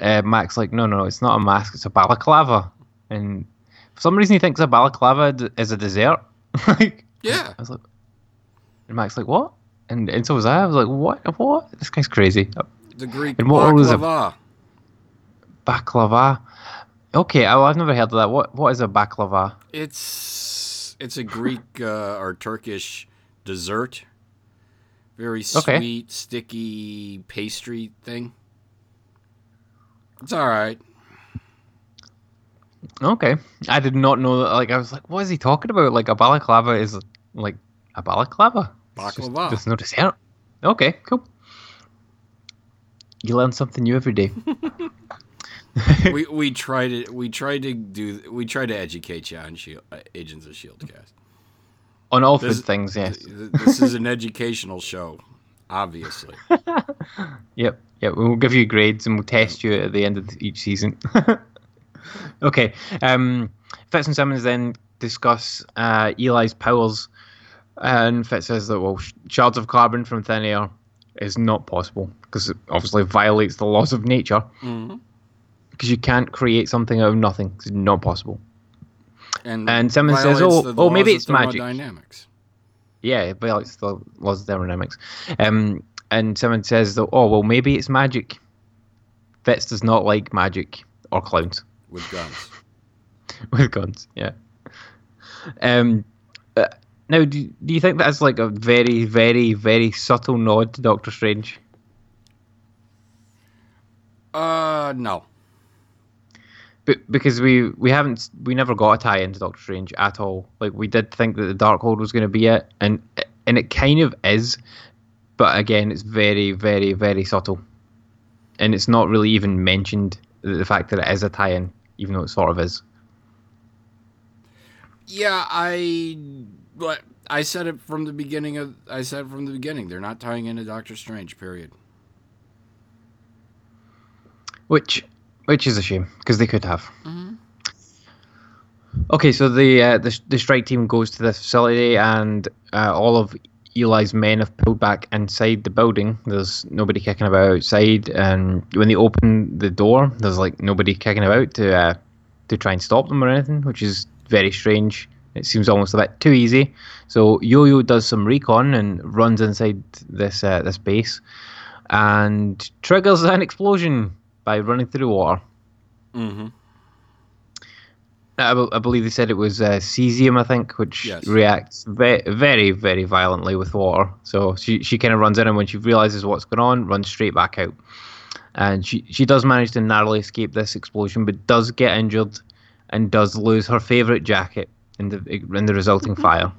uh, Mac's like, "No, no, it's not a mask. It's a balaclava." And for some reason, he thinks a balaclava d- is a dessert. [laughs] like, Yeah. I was like, and Mac's like, "What?" And and so was I. I was like, "What? What? This guy's crazy." The Greek And what was a- baklava. Baklava. Okay, I, I've never heard of that. What what is a baklava? It's it's a Greek uh, or Turkish dessert. Very Okay. sweet, sticky pastry thing. It's all right. Okay, I did not know that. Like, I was like, "What is he talking about?" Like, a balaclava is like a balaclava. It's just- Baklava. There's no dessert. Okay, cool. You learn something new every day. [laughs] [laughs] we we tried to we tried to do we tried to educate you on Shield, uh, Agents of Shield cast. On all food This- things, yes. Th- This is an [laughs] educational show, obviously. [laughs] Yep, yep. We'll give you grades and we'll test you at the end of each season. [laughs] okay. Um, Fitz and Simmons then discuss uh, Eli's powers, and Fitz says that well, sh- shards of carbon from thin air is not possible because it obviously violates the laws of nature. Because you can't create something out of nothing. It's not possible. And And someone says, "Oh, oh, maybe it's magic." thermodynamics. Yeah, it violates the laws of thermodynamics. Um, and someone says oh well, maybe it's magic. Fitz does not like magic or clowns. with guns. [laughs] with guns. Yeah. Um. uh, now, do, do you think that's like a very, very, very subtle nod to Doctor Strange? Uh, no. But because we we haven't we never got a tie into Doctor Strange at all. Like we did think that the Darkhold was going to be it, and and it kind of is, but again, it's very, very, very subtle, and it's not really even mentioned the the fact that it is a tie-in, even though it sort of is. Yeah, I but I said it from the beginning of I said it from the beginning. They're not tying into Doctor Strange. Period. which which is a shame because they could have. Okay, so the, uh, the the strike team goes to the facility, and uh, all of Eli's men have pulled back inside the building. There's nobody kicking about outside, and when they open the door, there's like nobody kicking about to uh, to try and stop them or anything, which is very strange. It seems almost a bit too easy. So Yo-Yo does some recon and runs inside this uh, this base, and triggers an explosion by running through water. Mm-hmm. I, I believe they said it was uh, cesium, I think, which Yes. reacts ve- very, very violently with water. So she, she kind of runs in, and when she realizes what's going on, runs straight back out. And she, she does manage to narrowly escape this explosion, but does get injured and does lose her favorite jacket in the in the resulting fire.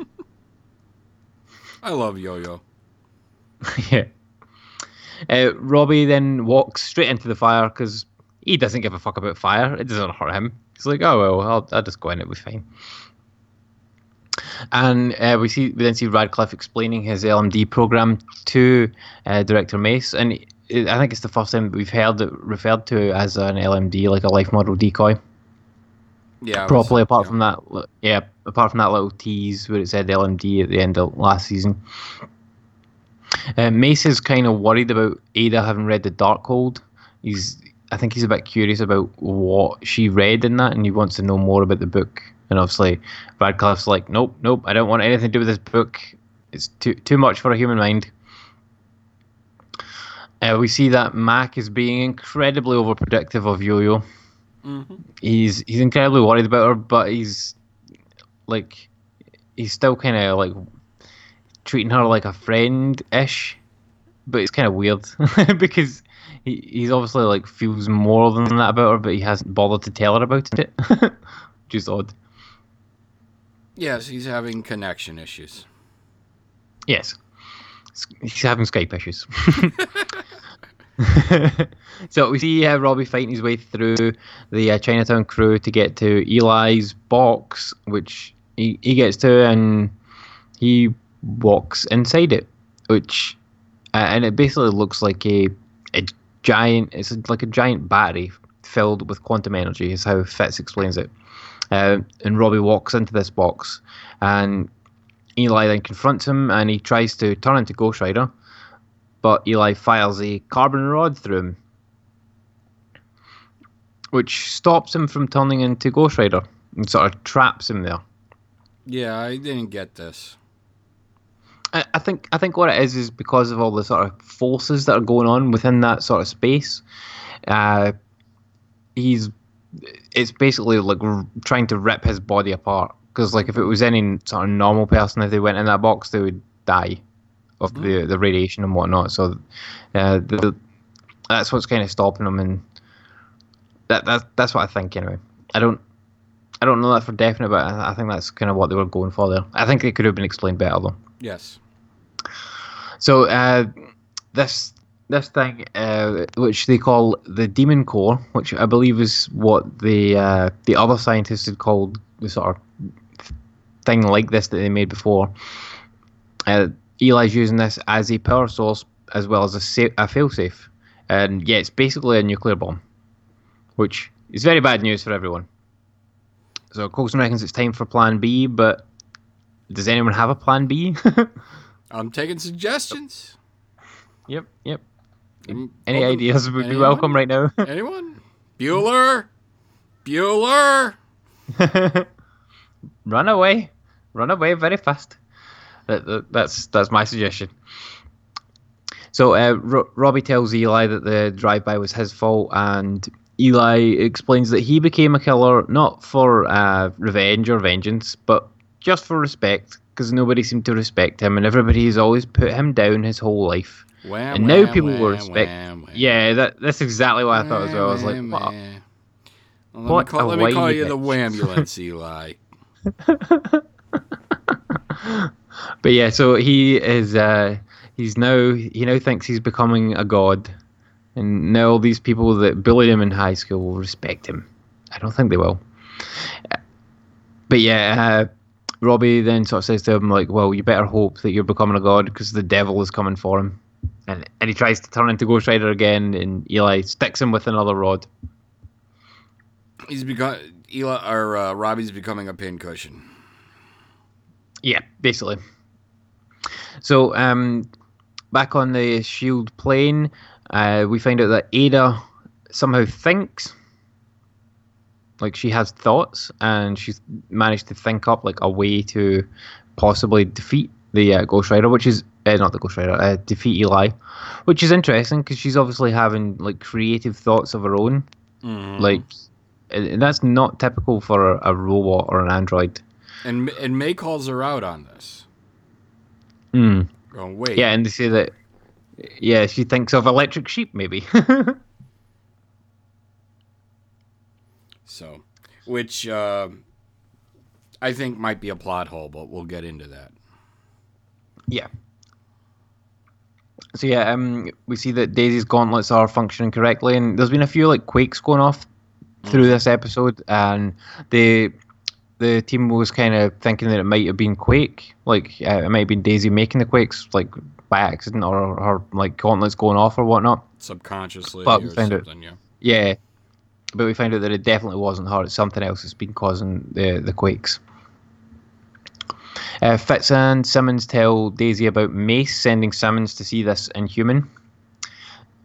[laughs] I love Yo-Yo. [laughs] yeah. Uh, Robbie then walks straight into the fire because he doesn't give a fuck about fire. It doesn't hurt him. He's like, oh well, I'll, I'll just go in. It'll be fine. And uh, we see we then see Radcliffe explaining his LMD program to uh, Director Mace, and it, I think it's the first time that we've heard it referred to as an LMD, like a life model decoy Yeah. it was- properly apart yeah. from that yeah apart from that little tease where it said lmd at the end of last season uh, mace is kind of worried about ada having read the darkhold. He's i think he's a bit curious about what she read in that and he wants to know more about the book. And obviously radcliffe's like nope nope i don't want anything to do with this book. It's too too much for a human mind. Uh, we see that mac is being incredibly overprotective of yo-yo. He's he's incredibly worried about her, but he's like he's still kind of like treating her like a friend ish, but it's kind of weird [laughs] because he he's obviously like feels more than that about her, but he hasn't bothered to tell her about it, [laughs] which is odd. Yes, he's having connection issues. Yes, he's having Skype issues. [laughs] so we see uh, Robbie fighting his way through the uh, Chinatown crew to get to Eli's box, which he, he gets to, and he walks inside it, which uh, and it basically looks like a a giant. It's like a giant battery filled with quantum energy. Is how Fitz explains it. Uh, and Robbie walks into this box, and Eli then confronts him, and he tries to turn into Ghost Rider, but Eli fires a carbon rod through him, which stops him from turning into Ghost Rider and sort of traps him there. Yeah, I didn't get this. I, I think I think what it is is because of all the sort of forces that are going on within that sort of space. Uh, he's it's basically like r- trying to rip his body apart. Because like if it was any sort of normal person, if they went in that box, they would die of the the radiation and whatnot. So uh, the, that's what's kind of stopping him, and that that that's what I think anyway. I don't. I don't know that for definite, but I I think that's kind of what they were going for there. I think it could have been explained better though. Yes. So uh, this this thing, uh, which they call the demon core, which I believe is what the uh, the other scientists had called the sort of thing like this that they made before. Uh, Eli's using this as a power source as well as a, sa- a failsafe, and yeah, it's basically a nuclear bomb, which is very bad news for everyone. So Coulson reckons it's time for Plan B, but does anyone have a Plan B? [laughs] I'm taking suggestions. Yep, yep. Mm, Any open- ideas would be welcome right now. [laughs] Anyone? Bueller? Bueller? [laughs] Run away, run away very fast. That, that- that's that's my suggestion. So uh, Ro- Robbie tells Eli that the drive-by was his fault, and Eli explains that he became a killer not for uh, revenge or vengeance, but just for respect, because nobody seemed to respect him, and everybody has always put him down his whole life. Wham, And now people will respect-. Yeah, that that's exactly what I thought as well. I was like, what? Well, what let me call, let me call you the bitch. Whambulance, [laughs] Eli. [laughs] But yeah, so he is. Uh, he's now. He now thinks he's becoming a god, and now all these people that bullied him in high school will respect him. I don't think they will. But yeah, uh, Robbie then sort of says to him like, "Well, you better hope that you're becoming a god because the devil is coming for him." And and he tries to turn into Ghost Rider again, and Eli sticks him with another rod. He's become Eli or uh, Robbie's becoming a pincushion. Yeah, basically. So, um, back on the Shield plane, uh, we find out that Ada somehow thinks, like she has thoughts, and she's managed to think up like a way to possibly defeat the uh, Ghost Rider, which is uh, not the Ghost Rider, uh, defeat Eli, which is interesting because she's obviously having like creative thoughts of her own, like. And that's not typical for a, a robot or an android. And and May calls her out on this. Hmm. Going, wait. Yeah, and they say that. Yeah, she thinks of electric sheep, maybe. [laughs] So, which uh, I think might be a plot hole, but we'll get into that. yeah. So yeah, um, we see that Daisy's gauntlets are functioning correctly, and there's been a few like quakes going off through this episode, and the the team was kind of thinking that it might have been Quake, like uh, it might have been Daisy making the quakes, like by accident, or her like gauntlets going off or whatnot. Subconsciously But or found it- yeah. Yeah, but we found out that it definitely wasn't her. It's something else that's been causing the the quakes. Uh, Fitz and Simmons tell Daisy about Mace sending Simmons to see this Inhuman,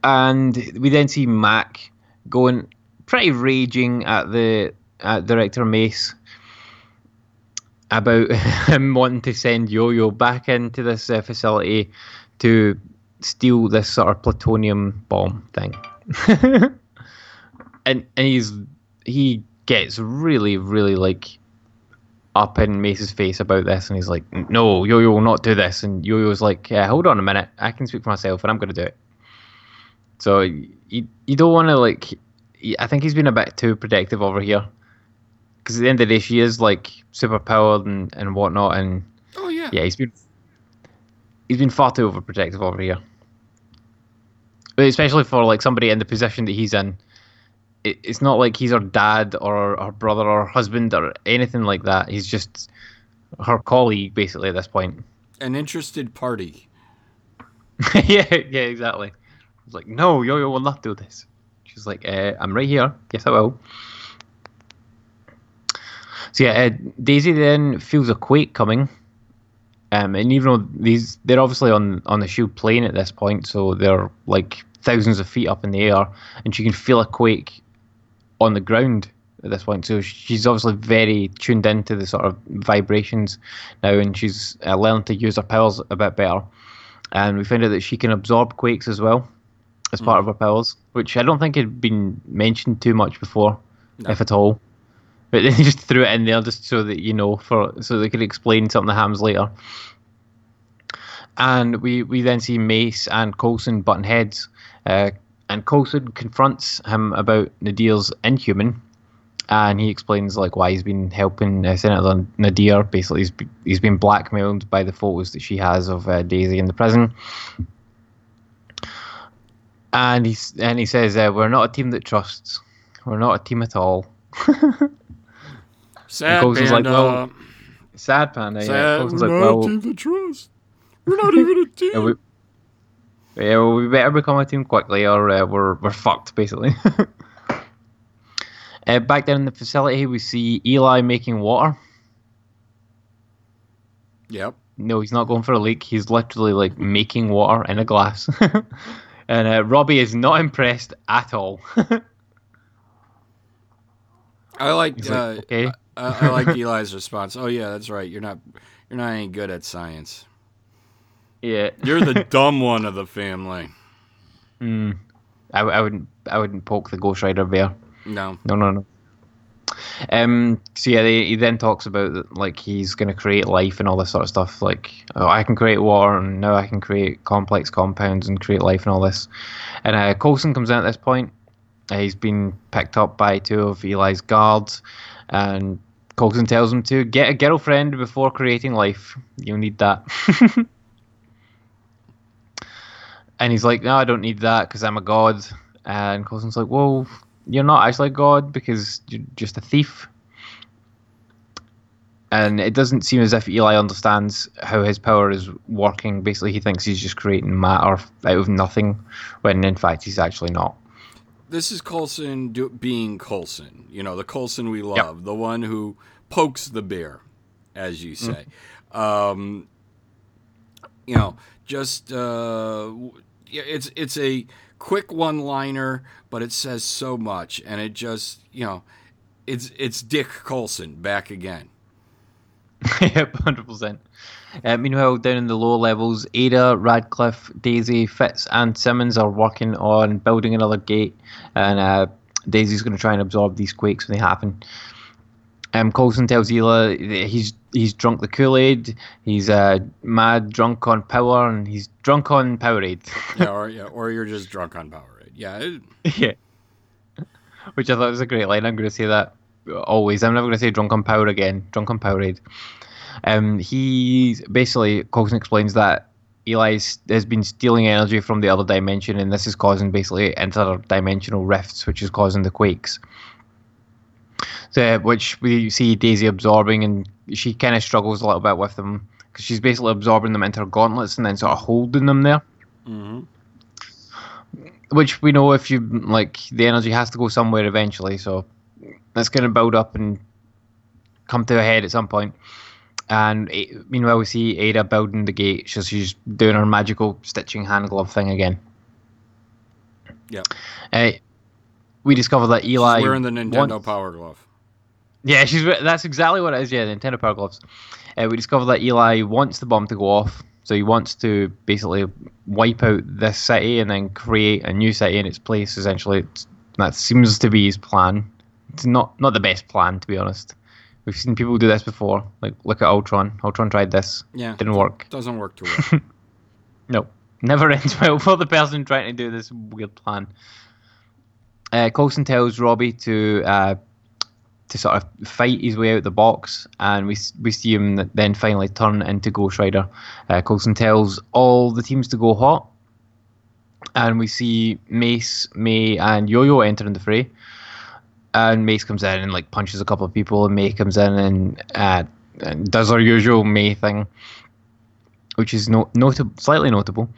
and we then see Mac going pretty raging at the at director Mace about [laughs] him wanting to send Yo-Yo back into this uh, facility to steal this sort of plutonium bomb thing. [laughs] and and he's he gets really really like up in Mace's face about this, and he's like, "No, Yo-Yo will not do this." And Yo-Yo's like, uh, "Hold on a minute, I can speak for myself, and I'm going to do it." So you you don't want to like. I think he's been a bit too protective over here, because at the end of the day, she is like super powered and and whatnot, and Oh yeah. yeah, he's been he's been far too overprotective over here. Especially for like somebody in the position that he's in, it, it's not like he's her dad or her brother or husband or anything like that. He's just her colleague basically at this point. An interested party. [laughs] yeah, yeah, exactly. It's like, no, Yo-Yo will not do this. She's like, uh, I'm right here. Yes, I will. So yeah, uh, Daisy then feels a quake coming, um, and even though these they're obviously on on the shield plane at this point, so they're like thousands of feet up in the air, and she can feel a quake on the ground at this point. So she's obviously very tuned into the sort of vibrations now, and she's uh, learned to use her powers a bit better. And we found out that she can absorb quakes as well as part of her powers, which I don't think had been mentioned too much before, No. if at all. But then [laughs] they just threw it in there just so that you know, for so they could explain something that happens later. And we, we then see Mace and Coulson button heads. Uh, and Coulson confronts him about Nadeer's inhuman. And he explains like why he's been helping uh, Senator Nadir. Basically, he's, be- he's been blackmailed by the photos that she has of uh, Daisy in the prison. And he's and he says, uh, "We're not a team that trusts. We're not a team at all." [laughs] Sad Coulson's like, well, Sad panda. Yeah. Sad. Coulson's We're like, not well, a team to trust. We're not even a team. [laughs] yeah, we, yeah, well, we better become a team quickly, or uh, we're we're fucked, basically. [laughs] uh, back down in the facility, we see Eli making water. Yep. No, he's not going for a leak. He's literally like making water in a glass. [laughs] and uh, Robbie is not impressed at all. [laughs] I like. Uh, like, okay. I, I like Eli's response. Oh yeah, that's right. You're not. You're not any good at science. Yeah. You're the [laughs] dumb one of the family. Mm. I, I wouldn't. I wouldn't poke the Ghost Rider bear. No. No, no, no. Um. So yeah, they, he then talks about that, like he's going to create life and all this sort of stuff. Like, oh, I can create water, and now I can create complex compounds and create life and all this. And uh, Coulson comes in at this point. Uh, he's been picked up by two of Eli's guards, and Coulson tells him to get a girlfriend before creating life. You'll need that. [laughs] and he's like, "No, I don't need that because I'm a god." And Coulson's like, "Well, you're not actually a God because you're just a thief." And it doesn't seem as if Eli understands how his power is working. Basically, he thinks he's just creating matter out of nothing, when in fact he's actually not. This is Coulson do, being Coulson. You know, the Coulson we love, the one who pokes the bear, as you say. Um, you know, just uh, it's it's a quick one-liner, but it says so much, and it just you know, it's it's Dick Coulson back again. [laughs] yep, hundred percent. Uh, meanwhile, down in the lower levels, Ada, Radcliffe, Daisy, Fitz, and Simmons are working on building another gate, and uh, Daisy's going to try and absorb these quakes when they happen. Um, Coulson tells Eli he's he's drunk the Kool Aid, he's uh, mad drunk on power, and he's drunk on Powerade. Yeah, [laughs] or yeah, or you're just drunk on Powerade. Yeah, it, yeah, which I thought was a great line. I'm going to say that always. I'm never going to say drunk on power again. Drunk on Powerade. Um, he basically Coulson explains that Eli has been stealing energy from the other dimension, and this is causing basically interdimensional rifts, which is causing the quakes. So, which we see Daisy absorbing, and she kind of struggles a little bit with them because she's basically absorbing them into her gauntlets and then sort of holding them there. hmm Which we know if you like, the energy has to go somewhere eventually, so that's going to build up and come to a head at some point. And eh, meanwhile, we see Ada building the gate. So she's doing her magical stitching hand glove thing again. Yeah. Uh, we discover that Eli. She's wearing the Nintendo wants- Power Glove. Yeah, she's that's exactly what it is. Yeah, the Nintendo Power Gloves. Uh, we discover that Eli wants the bomb to go off, so he wants to basically wipe out this city and then create a new city in its place. Essentially, It's- that seems to be his plan. It's not not the best plan, to be honest. We've seen people do this before. Like look at Ultron. Ultron tried this. Yeah. Didn't work. Doesn't work too [laughs] well. No, never ends well for the person trying to do this weird plan. Uh, Coulson tells Robbie to uh, to sort of fight his way out the box, and we we see him then finally turn into Ghost Rider. Uh, Coulson tells all the teams to go hot, and we see Mace, May, and Yo-Yo entering the fray. And Mace comes in and like punches a couple of people, and May comes in and, uh, and does her usual May thing which is no, notable, slightly notable.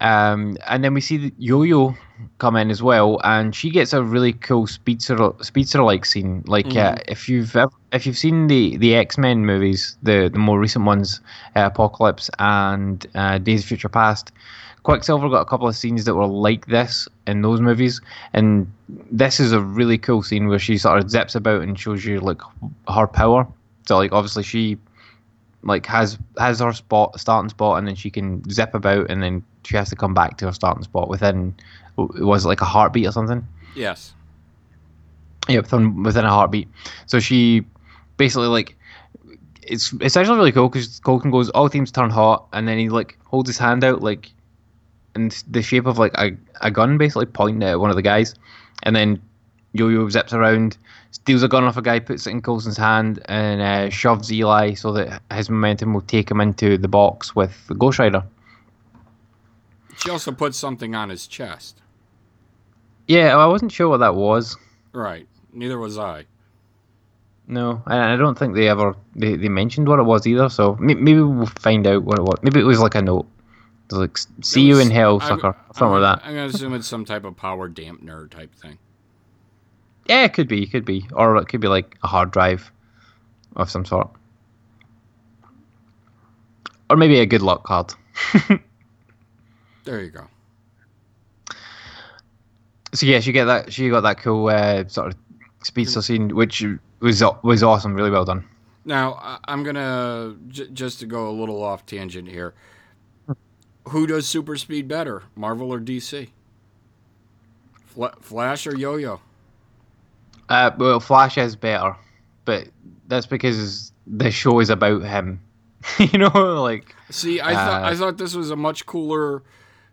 Um, and then we see Yo-Yo come in as well, and she gets a really cool speedster speedster like scene. Like uh, if you've ever, if you've seen the the X Men movies, the the more recent ones, uh, Apocalypse and uh, Days of Future Past. Quicksilver got a couple of scenes that were like this in those movies, and this is a really cool scene where she sort of zips about and shows you like her power. So like obviously she like has has her spot starting spot and then she can zip about and then she has to come back to her starting spot within was it like a heartbeat or something yes. yeah within, within a heartbeat so she basically like it's it's actually really cool because Coulson goes all teams turn hot and then he like holds his hand out like in the shape of like a, a gun basically pointing at one of the guys and then Yo-Yo zips around steals a gun off a guy puts it in Coulson's hand and uh, shoves Eli so that his momentum will take him into the box with the Ghost Rider She also puts something on his chest. yeah I wasn't sure what that was Right. Neither was I. No, I don't think they ever they, they mentioned what it was either. So maybe we'll find out what it was. Maybe it was like a note, It was like "See It you in hell, I- sucker," I'm something gonna- like that. I'm gonna assume it's some type of power dampener type thing. Yeah, it could be, it could be, or it could be like a hard drive of some sort, or maybe a good luck card. [laughs] There you go. So yeah, she get that. She got that cool uh, sort of speedster scene, which was was awesome. Really well done. Now I'm gonna j- just to go a little off tangent here. Who does super speed better, Marvel or DC? Fla- Flash or Yo-Yo? Uh, well, Flash is better, but that's because the show is about him. [laughs] you know, like See, I thought Uh, I thought this was a much cooler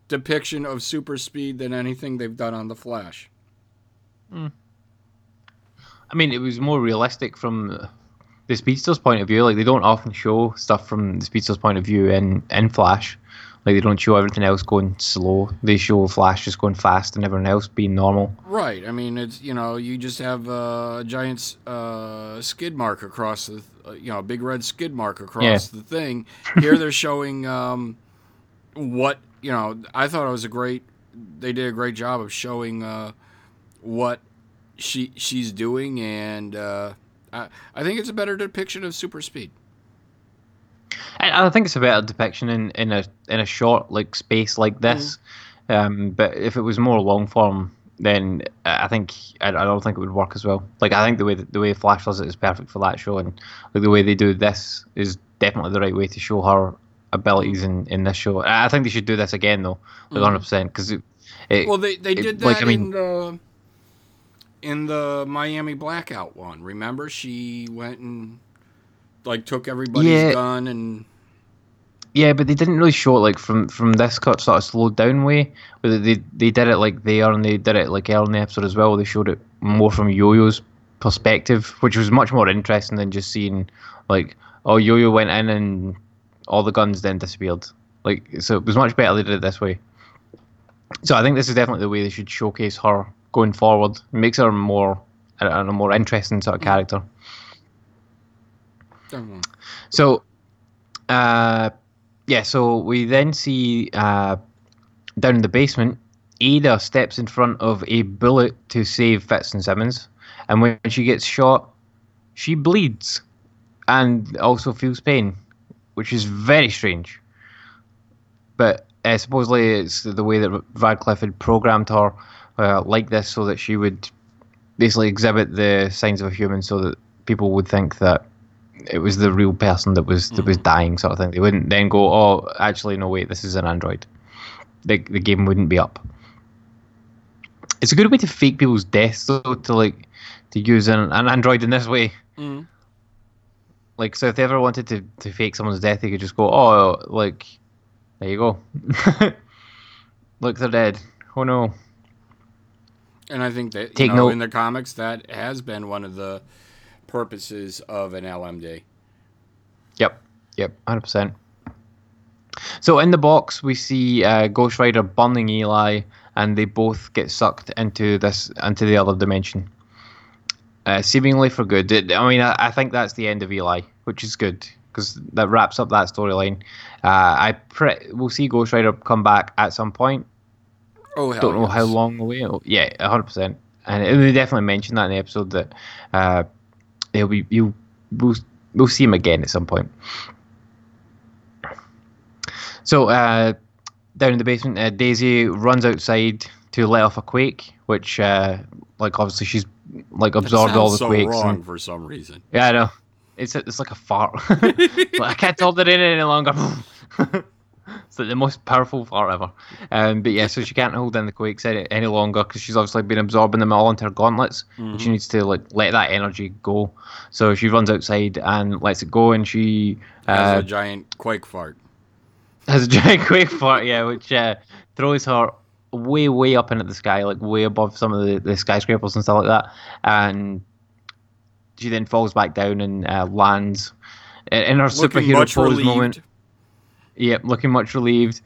depiction of super speed than anything they've done on the Flash. I mean, it was more realistic from the speedster's point of view. Like they don't often show stuff from the speedster's point of view in in Flash. Like they don't show everything else going slow. They show Flash just going fast and everyone else being normal. Right. I mean, it's you know, you just have uh, a giant uh, skid mark across the, uh, you know, a big red skid mark across Yeah. the thing. Here they're showing um, what you know. I thought it was a great. They did a great job of showing uh, what she she's doing, and uh, I, I think it's a better depiction of super speed. I, I think it's a better depiction in, in a in a short like space like this. Um, but if it was more long form, then I think I, I don't think it would work as well. Like I think the way that, the way Flash does it is perfect for that show, and like the way they do this is definitely the right way to show her abilities in, in this show. I I think they should do this again though, like hundred percent, because it, it. Well, they they it- did that like, I mean- in the in the Miami blackout one. Remember, she went and like took everybody's Yeah. gun and Yeah, but they didn't really show it like from from this cut sort of slowed down way. Where they they did it like there and they did it like early in the episode as well. They showed it more from Yo-Yo's perspective, which was much more interesting than just seeing like oh Yo-Yo went in and all the guns then disappeared. Like, so it was much better they did it this way. So I think this is definitely the way they should showcase her going forward. It makes her more, a, a more interesting sort of character. So, uh, yeah, so we then see uh, down in the basement, Ada steps in front of a bullet to save Fitz and Simmons. And when she gets shot, she bleeds and also feels pain, which is very strange. But uh, supposedly it's the way that Radcliffe had programmed her uh, like this so that she would basically exhibit the signs of a human so that people would think that it was the real person that was that was dying sort of thing. They wouldn't then go, oh, actually, no, wait, this is an android. The the game wouldn't be up. It's a good way to fake people's deaths, though, to like to use an, an android in this way. Mhm. Like, so if they ever wanted to, to fake someone's death, they could just go, oh, like, there you go. [laughs] Look, they're dead. Oh no. And I think that you Take know, note- in the comics that has been one of the purposes of an LMD. Yep, yep, hundred percent. So in the box, we see uh, Ghost Rider burning Eli, and they both get sucked into this into the other dimension, uh, seemingly for good. It- I mean, I, I think that's the end of Eli, which is good because that wraps up that storyline. Uh, I pre- we'll see Ghost Rider come back at some point. Oh hell Don't know yes. how long away. Yeah, hundred percent. And they definitely mentioned that in the episode that uh, he'll be you we'll we'll see him again at some point. So uh, down in the basement, uh, Daisy runs outside to let off a quake, which uh, like obviously she's like absorbed all the so quakes. wrong And, for some reason. yeah, I know. It's it's like a fart. [laughs] Like, I can't hold it in any longer. [laughs] [laughs] it's like the most powerful fart ever. Um, but yeah, so she can't hold in the quakes any, any longer because she's obviously been absorbing them all into her gauntlets. And she needs to like let that energy go. So she runs outside and lets it go, and she Has uh, a giant quake fart. has a giant [laughs] quake fart, yeah, which uh, throws her way, way up into the sky, like way above some of the, the skyscrapers and stuff like that. And she then falls back down and uh, lands in in her Looking superhero pose relieved. moment. Yep, looking much relieved.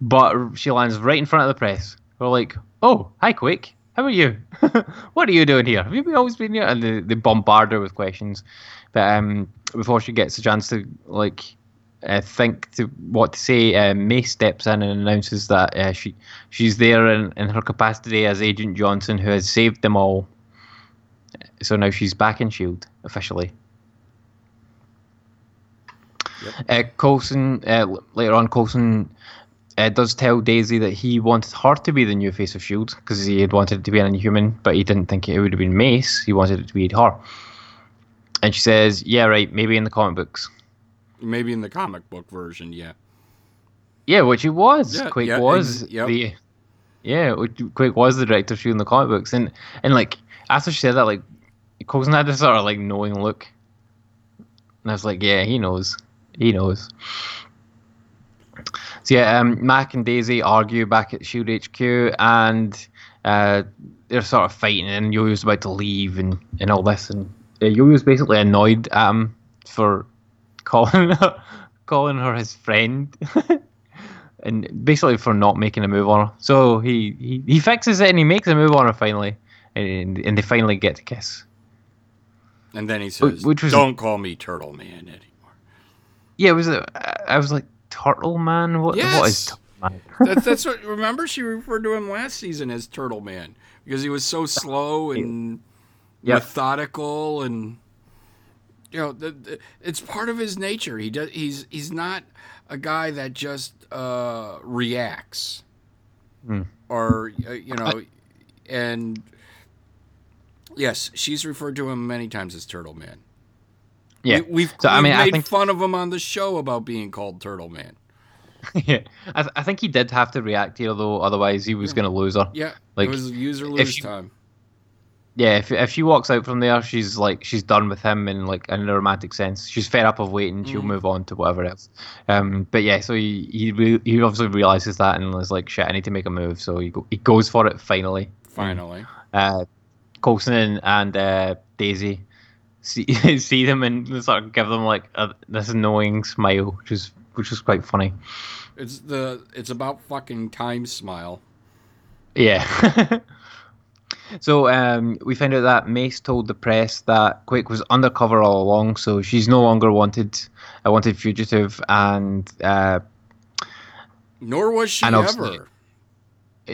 But she lands right in front of the press. We're like, oh, hi, Quake. How are you? [laughs] what are you doing here? Have you always been here? And they, they bombard her with questions. But um, before she gets a chance to like uh, think to what to say, uh, May steps in and announces that uh, she she's there in, in her capacity as Agent Johnson, who has saved them all. So now she's back in Shield officially. Uh, Coulson uh, later on, Coulson uh, does tell Daisy that he wanted her to be the new face of Shield because he had wanted it to be an Inhuman, but he didn't think it would have been Mace. He wanted it to be her. And she says, "Yeah, right. Maybe in the comic books." Maybe in the comic book version, yeah. Yeah, which it was. Yeah, Quake yeah, was yep. the yeah, Quake was the director shooting the comic books, and and like after she said that, like Coulson had this sort of like knowing look, and I was like, yeah, he knows, he knows. So yeah, um, Mac and Daisy argue back at Shield HQ, and uh, they're sort of fighting, and Yo-Yo's about to leave, and and all this, and uh, Yo-Yo's basically annoyed at him for calling her, [laughs] calling her his friend. [laughs] and basically for not making a move on her. So he, he, he fixes it and he makes a move on her finally, and, and they finally get to kiss. And then he says, which was- "Don't call me Turtle Man anymore." Yeah, it was. I was like, Turtle Man. What? What is Yes. Turtle Man? [laughs] That's, that's [laughs] what. Remember, she referred to him last season as Turtle Man because he was so slow and Yep. methodical, and you know, the, the, it's part of his nature. He does. He's he's not a guy that just uh, reacts, Hmm. or uh, you know, and yes, she's referred to him many times as Turtle Man. Yeah. we, we've, So, I mean, I made think- fun of him on the show about being called Turtle Man. [laughs] yeah, I, th- I think he did have to react here though, otherwise he was going to lose her. Yeah, Like, it was use or if lose you- time. Yeah, if if she walks out from there, she's like she's done with him in like in a romantic sense. She's fed up of waiting. She'll Mm. move on to whatever else. Um, but yeah, so he he, re- he obviously realizes that and is like, shit, I need to make a move. So he go, he goes for it finally. Finally. uh, Coulson and, and uh, Daisy see [laughs] see them and sort of give them like a, this annoying smile, which is which was quite funny. It's the it's about fucking time smile. Yeah. [laughs] so um, we found out that Mace told the press that Quake was undercover all along, so she's no longer wanted, a wanted fugitive, and uh, Nor was she ever.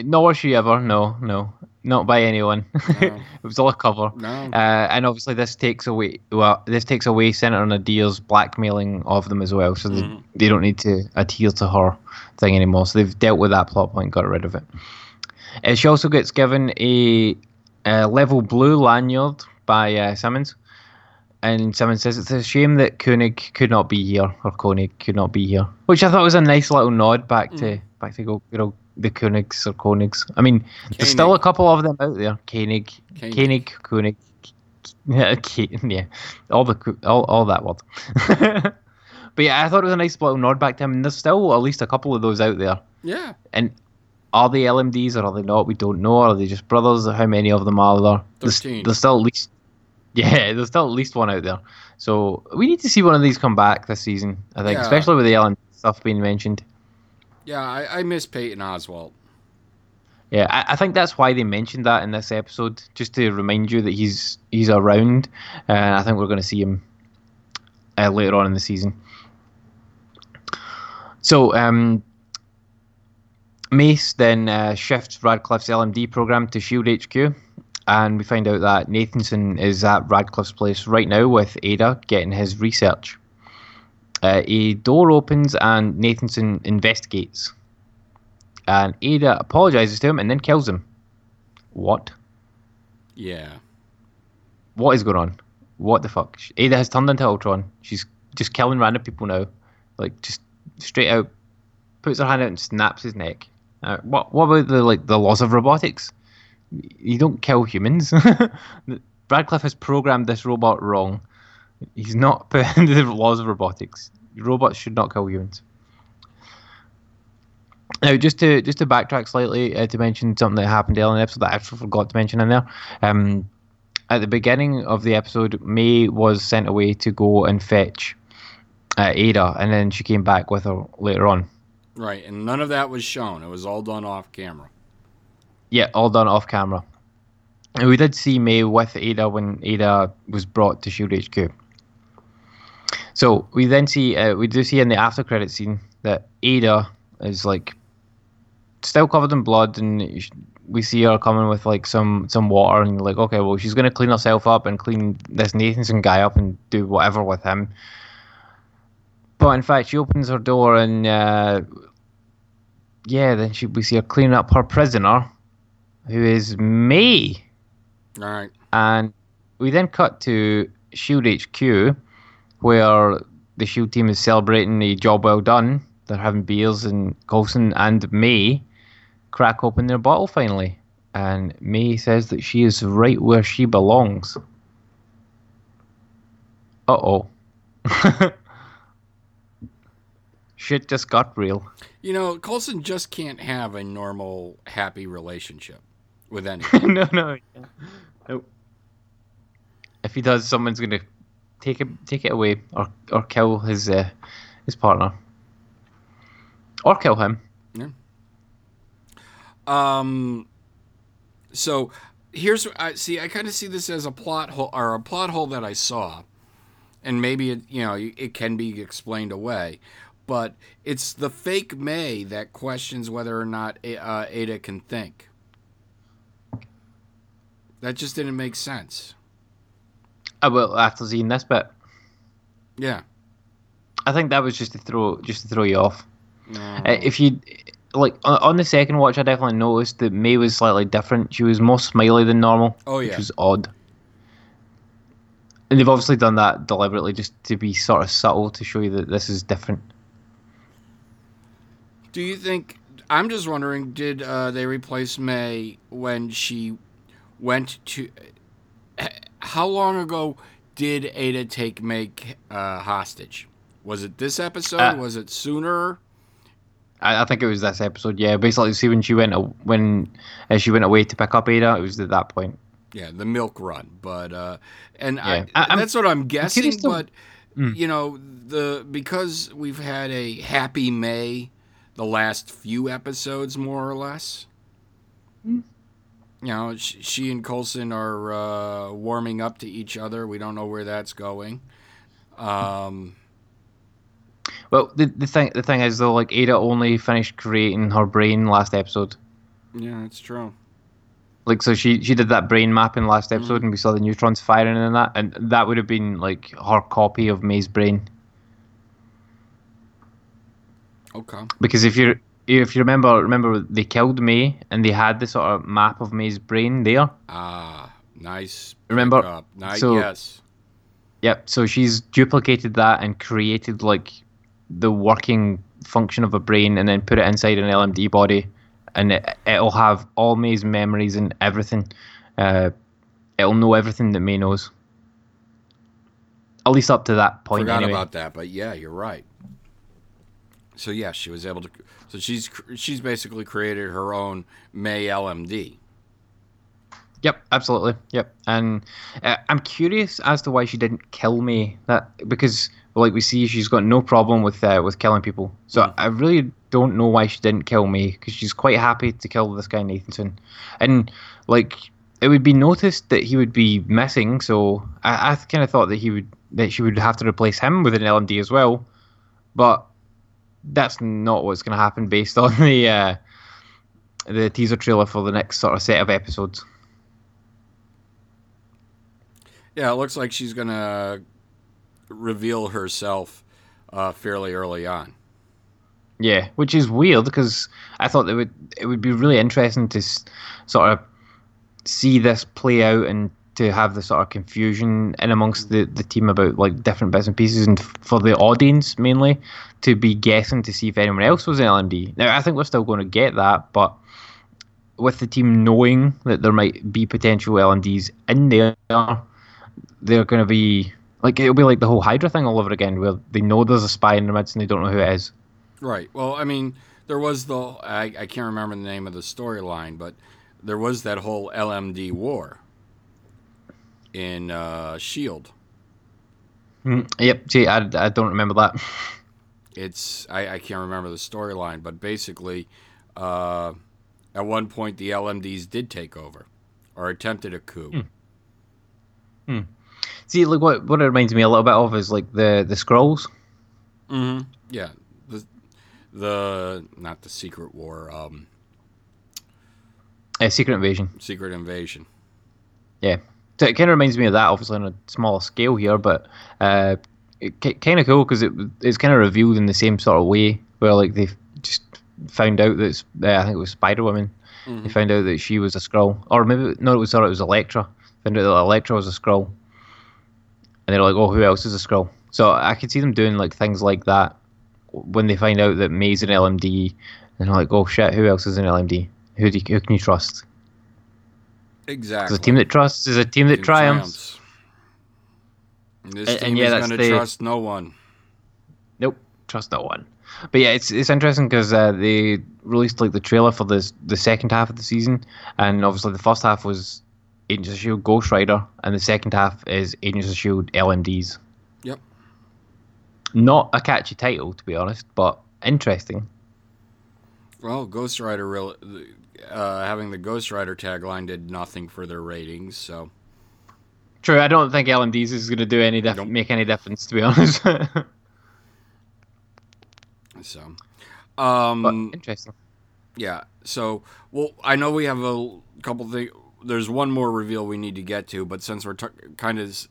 nor was she ever. No, no, not by anyone. [laughs] it was all a cover. No. Uh, and obviously, this takes away well, this takes away Senator Nadeer's blackmailing of them as well, so they, they don't need to adhere to her thing anymore. So they've dealt with that plot point, got rid of it. Uh, she also gets given a, a level blue lanyard by uh, Simmons, and Simmons says it's a shame that Koenig could not be here, or Koenig could not be here, which I thought was a nice little nod back to back to go, you know, the Koenigs or Koenigs. I mean, there's still a couple of them out there. Koenig, Koenig. Koenig, Koenig. [laughs] Yeah, yeah, all the all, all that word. [laughs] but yeah, I thought it was a nice little nod back to him. And there's still at least a couple of those out there. Yeah. And are they LMDs or are they not? We don't know. Are they just brothers? How many of them are there? There's, 13. there's still at least. [laughs] Yeah, there's still at least one out there. So we need to see one of these come back this season. I think, Yeah. especially with the LMD stuff being mentioned. Yeah, I, I miss Patton Oswalt. Yeah, I, I think that's why they mentioned that in this episode, just to remind you that he's he's around. Uh, I think we're going to see him uh, later on in the season. So, um, Mace then uh, shifts Radcliffe's LMD program to Shield HQ, and we find out that Nathanson is at Radcliffe's place right now with Ada getting his research. Uh, a door opens and Nathanson investigates and Ada apologizes to him and then kills him. What? Yeah. What is going on? What the fuck? Ada has turned into Ultron. She's just killing random people now, like just straight out. Puts her hand out and snaps his neck. Uh, what? What about the like the laws of robotics? You don't kill humans. [laughs] Radcliffe has programmed this robot wrong. He's not [laughs] put into the laws of robotics. Robots should not kill humans. Now, just to just to backtrack slightly uh, to mention something that happened earlier in the episode that I actually forgot to mention in there. Um, at the beginning of the episode, May was sent away to go and fetch uh, Ada, and then she came back with her later on. Right. And none of that was shown. It was all done off camera. Yeah, all done off camera. And we did see May with Ada when Ada was brought to Shield HQ. So we then see uh, we do see in the after credit scene that Ada is like still covered in blood, and we see her coming with like some some water, and like, okay, well she's gonna clean herself up and clean this Nathanson guy up and do whatever with him. But in fact, she opens her door and uh, yeah, then she we see her cleaning up her prisoner, who is me. All right. And we then cut to Shield HQ, where the Shield team is celebrating a job well done. They're having beers, and Coulson and May crack open their bottle finally. And May says that she is right where she belongs. Uh oh. [laughs] Shit just got real. You know, Coulson just can't have a normal, happy relationship with anyone. [laughs] no, no. Nope. If he does, someone's gonna take it take it away or or kill his uh, his partner. Or kill him. Yeah. Um, so here's I see. I kind of see this as a plot hole or a plot hole that I saw, and maybe it you know it can be explained away, but it's the fake May that questions whether or not uh, Ada can think. That just didn't make sense. Uh, well, after seeing this bit, Yeah. I think that was just to throw just to throw you off. No. Uh, if you like on, on the second watch, I definitely noticed that May was slightly different. She was more smiley than normal, Oh, yeah. which was odd. And they've obviously done that deliberately, just to be sort of subtle to show you that this is different. Do you think? I'm just wondering. Did uh, they replace May when she went to? How long ago did Ada take make uh, hostage? Was it this episode? Uh, was it sooner? I, I think it was this episode. Yeah, basically, see when she went when uh, she went away to pick up Ada, it was at that point. Yeah, the milk run. But uh, and Yeah. I, I- that's what I'm guessing. curious to- But you know the because we've had a happy May, the last few episodes more or less. You know, sh- she and Coulson are uh, warming up to each other. We don't know where that's going. Um, Well, the the thing the thing is though, like Ada only finished creating her brain last episode. yeah, that's true. Like so, she she did that brain mapping last episode, and we saw the neutrons firing and that, and that would have been like her copy of May's brain. Okay. Because if you if you remember remember they killed May and they had the sort of map of May's brain there. Ah, nice. Remember-. Nice. so- yes. Yep. So she's duplicated that and created like the working function of a brain, and then put it inside an LMD body, and it, it'll have all May's memories and everything. Uh, it'll know everything that May knows. At least up to that point. Forgot anyway. about that, but yeah, you're right. So yeah, she was able to. So she's she's basically created her own May LMD. Yep, absolutely. Yep, and uh, I'm curious as to why she didn't kill me. That because, like we see, she's got no problem with uh, with killing people. So I really don't know why she didn't kill me because she's quite happy to kill this guy Nathanson, and like it would be noticed that he would be missing. So I, I kind of thought that he would that she would have to replace him with an LMD as well, but that's not what's going to happen based [laughs] on the uh, the teaser trailer for the next sort of set of episodes. Yeah, it looks like she's gonna reveal herself uh, fairly early on. Yeah, which is weird because I thought it would it would be really interesting to s- sort of see this play out and to have the sort of confusion in amongst the, the team about like different bits and pieces and f- for the audience mainly to be guessing to see if anyone else was an LMD. Now I think we're still going to get that, but with the team knowing that there might be potential LMDs in there, they're going to be like it'll be like the whole Hydra thing all over again, where they know there's a spy in the midst and they don't know who it is. Right. Well, I mean, there was the I, I can't remember the name of the storyline, but there was that whole LMD war in uh, Shield. Mm, yep. See, I, I don't remember that. It's I, I can't remember the storyline, but basically, uh, at one point the LMDs did take over or attempted a coup. See, like what what it reminds me a little bit of is like the the Skrulls. Mm-hmm. Yeah. The the not the secret war, um, Uh, Secret Invasion. secret invasion. Yeah. So it kind of reminds me of that, obviously on a smaller scale here, but uh, kind of cool because it it's kind of revealed in the same sort of way where like they just found out that uh, I think it was Spider Woman. They found out that she was a Skrull, or maybe no, it was sorry, it was Elektra. Found out that Elektra was a Skrull, and they're like, oh, who else is a Skrull? So I could see them doing like things like that when they find out that May's an LMD, and they're like, oh shit, who else is an LMD? Who do you, who can you trust? Exactly. A team that trusts is a team that triumphs. And This And- team and yeah, is going to trust no one. Nope, trust no one. But yeah, it's it's interesting because uh, they released like the trailer for this the second half of the season, and obviously the first half was Agents of Shield Ghost Rider, and the second half is Agents of Shield LMDs. Yep. Not a catchy title, to be honest, but interesting. Well, Ghost Rider, real, uh, having the Ghost Rider tagline did nothing for their ratings. So True, I don't think LMDs is going to do any diff- Nope. make any difference, to be [laughs] honest. so, um, interesting. yeah. So, well, I know we have a couple things. There's one more reveal we need to get to, but since we're t- kind of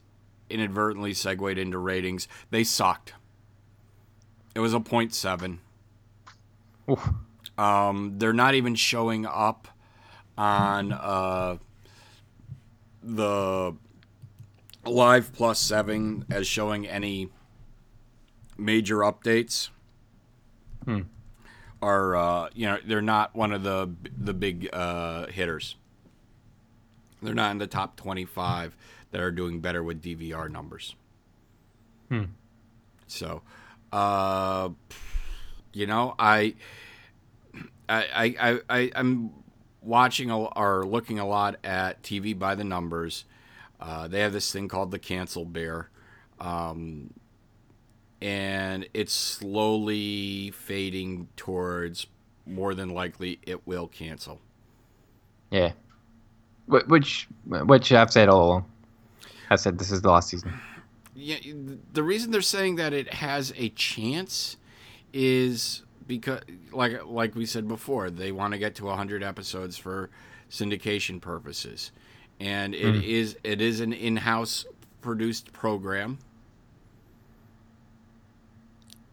inadvertently segued into ratings, they sucked. It was a point seven. Oof. Um, they're not even showing up on uh, the live plus seven as showing any major updates. Hmm. Are uh, you know they're not one of the the big uh, hitters. They're not in the top twenty five that are doing better with DVR numbers. Hmm. So, uh, you know, I, I, I, I, I'm watching or looking a lot at TV by the numbers. Uh, they have this thing called the cancel bear. Um, and it's slowly fading towards more than likely it will cancel. Yeah. Which, which I've said all along. I said this is the last season. Yeah, the reason they're saying that it has a chance is because, like like we said before, they want to get to 100 episodes for syndication purposes, and it hmm. is it is an in-house produced program,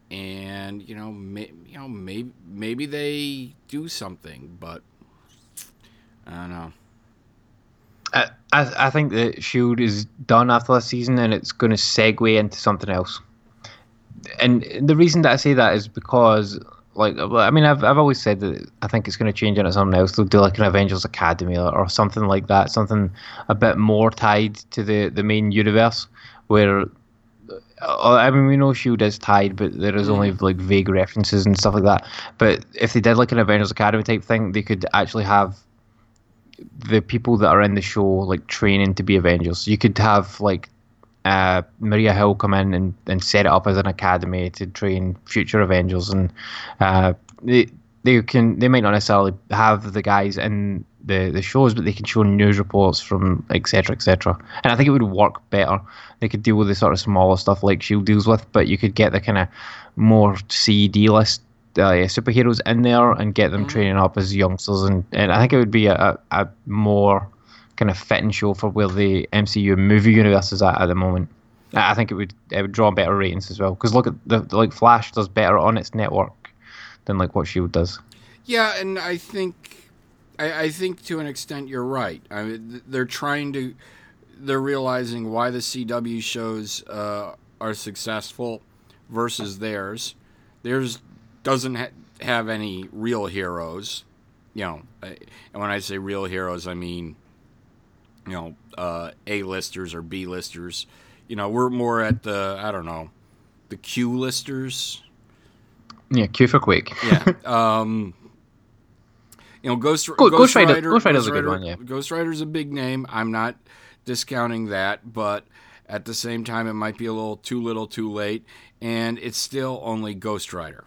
and you know, may, you know, maybe maybe they do something, but I don't know. I, I, I think that Shield is done after this season, and it's going to segue into something else. And the reason that I say that is because, like, I mean, I've I've always said that I think it's going to change into something else. They'll do like an Avengers Academy or, or something like that, something a bit more tied to the the main universe, where. uh, I mean, we know Shield is tied, but there is only like vague references and stuff like that. But if they did like an Avengers Academy type thing, they could actually have the people that are in the show like training to be Avengers. You could have like uh, Maria Hill come in and, and set it up as an academy to train future Avengers, and uh, they they can they might not necessarily have the guys in the, the shows, but they can show news reports from etc. etc. And I think it would work better. They could deal with the sort of smaller stuff like Shield deals with, but you could get the kind of more C D list uh, superheroes in there and get them training up as youngsters, and, and I think it would be a, a more kind of fitting show for where the MCU movie universe is at at the moment. I think it would it would draw better ratings as well because look at the, the like Flash does better on its network than like what Shield does. Yeah, and I think I, I think to an extent you're right. I mean, they're trying to they're realizing why the CW shows uh, are successful versus theirs. Theirs doesn't ha- have any real heroes, you know. And when I say real heroes, I mean you know uh, A listers or B listers. You know, we're more at the I don't know the Q listers. Yeah, Q for quick. Yeah. [laughs] um, you know, Ghost, Ghost, Ghost Rider- Rider. Ghost Rider's a good one, yeah. Ghost Rider's a big name. I'm not discounting that, but at the same time, it might be a little too little, too late, and it's still only Ghost Rider.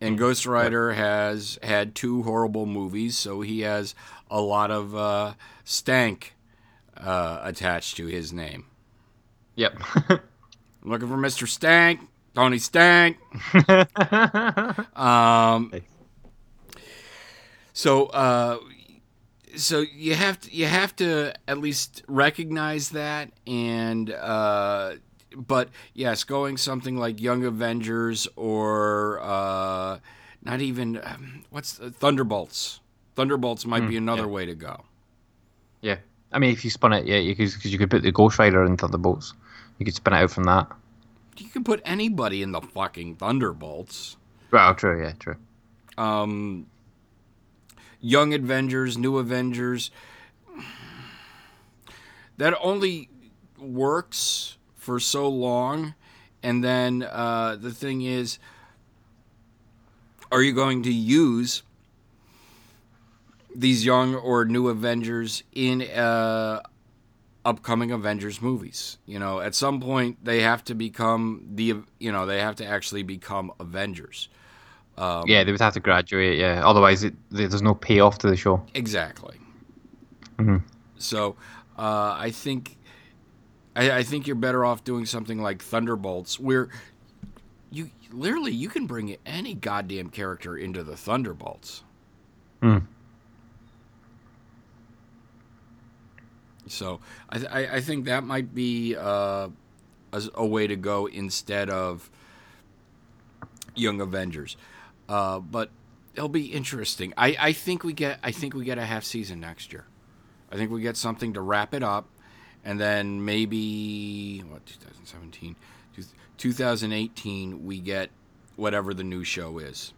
Mm. And Ghost Rider has had two horrible movies, so he has a lot of uh, stank uh, attached to his name. Yep. [laughs] Looking for Mr. Stank, Tony Stank. [laughs] um, so, uh, so you have to you have to at least recognize that, and uh, but yes, going something like Young Avengers or uh, not even um, what's the, Thunderbolts. Thunderbolts might be another way to go. yeah. I mean, if you spun it, yeah, you could because you could put the Ghost Rider in Thunderbolts. You could spin it out from that. You can put anybody in the fucking Thunderbolts. Well, true. Yeah, true. um, Young Avengers, New Avengers. That only works for so long, and then uh, the thing is, are you going to use these young or new Avengers in uh, upcoming Avengers movies? You know, at some point they have to become the you know they have to actually become Avengers. Um, Yeah, they would have to graduate. Yeah, otherwise it, there's no payoff to the show. Exactly. Mhm. So, uh, I think, I, I think you're better off doing something like Thunderbolts, where you literally you can bring any goddamn character into the Thunderbolts. Hmm. So, I, th- I, think that might be uh, a, a way to go instead of Young Avengers. Uh, but it'll be interesting. I, I think we get I think we get a half season next year. I think we get something to wrap it up, and then maybe what 2017, 2018 we get whatever the new show is.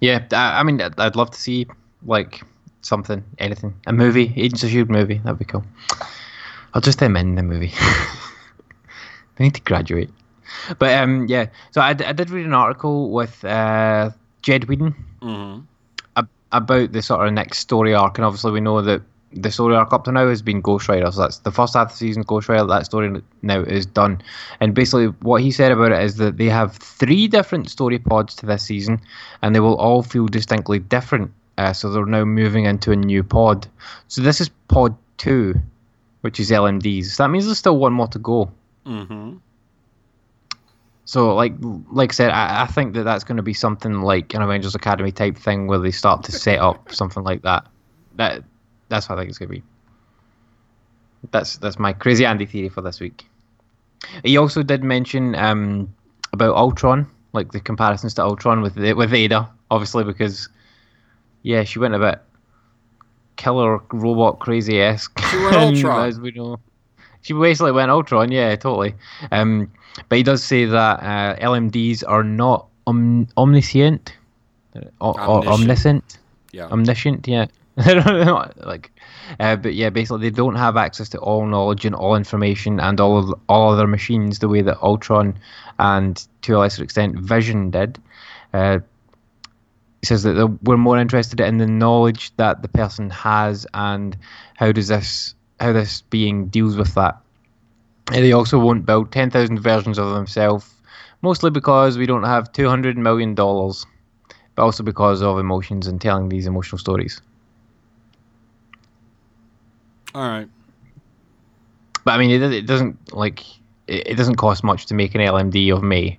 Yeah, I, mean, I'd love to see like something, anything, a movie, Agents of Shield movie. That'd be cool. I'll just them in the movie. [laughs] they need to graduate. But um, yeah. So I, d- I did read an article with uh, Jed Whedon Mm-hmm. ab- about the sort of next story arc, and obviously we know that the story arc up to now has been Ghost Rider. So that's the first half of the season. Ghost Rider. That story now is done. And basically, what he said about it is that they have three different story pods to this season, and they will all feel distinctly different. Uh, so they're now moving into a new pod. So this is pod two, which is LMDs. So that means there's still one more to go. Mm-hmm. So, like, like I said, I, I think that that's going to be something like an Avengers Academy type thing where they start to set up [laughs] something like that. That that's what I think it's going to be. That's that's my crazy Andy theory for this week. He also did mention um, about Ultron, like the comparisons to Ultron with with Ada, obviously because yeah, she went a bit killer robot crazy esque. She went [laughs] Ultron. as we know. She basically went Ultron, yeah, totally. Um, but he does say that uh, LMDs are not om- omniscient, o- o- Omniscient. omniscient, Yeah. omniscient, yeah. I don't know, like, uh, but yeah, basically they don't have access to all knowledge and all information and all of all other machines the way that Ultron and to a lesser extent Vision did. Uh, says that we're more interested in the knowledge that the person has and how does this how this being deals with that. And they also won't build ten thousand versions of themselves, mostly because we don't have two hundred million dollars, but also because of emotions and telling these emotional stories. All right. But I mean, it, it doesn't like it, it doesn't cost much to make an LMD of me.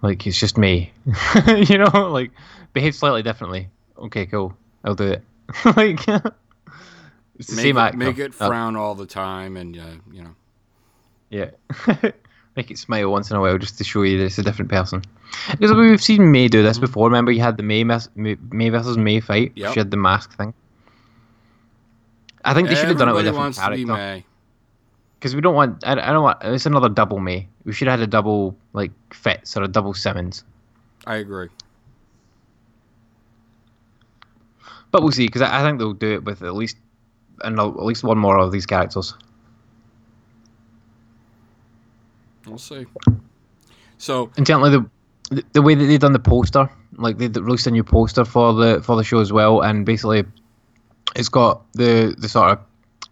Like it's just me, [laughs] you know. Like behave slightly differently. Okay, cool. I'll do it. [laughs] like it's the Make same it, actor. make it Uh, frown all the time, and uh, you know. Yeah. [laughs] Make it smile once in a while just to show you that it's a different person. Because we've seen May do this before. Remember, you had the May, mes- May, versus May fight. Yep. She had the mask thing. I think they should have done it with a different wants to be character. Because we don't want. I, I don't want. It's another double May. We should have had a double like Fitz or a double Simmons. I agree. But we'll see. Because I, I think they'll do it with at least, and at least one more of these characters. We'll see. So And certainly the the- way that they've done the poster, like they released a new poster for the for the show as well, and basically it's got the the sort of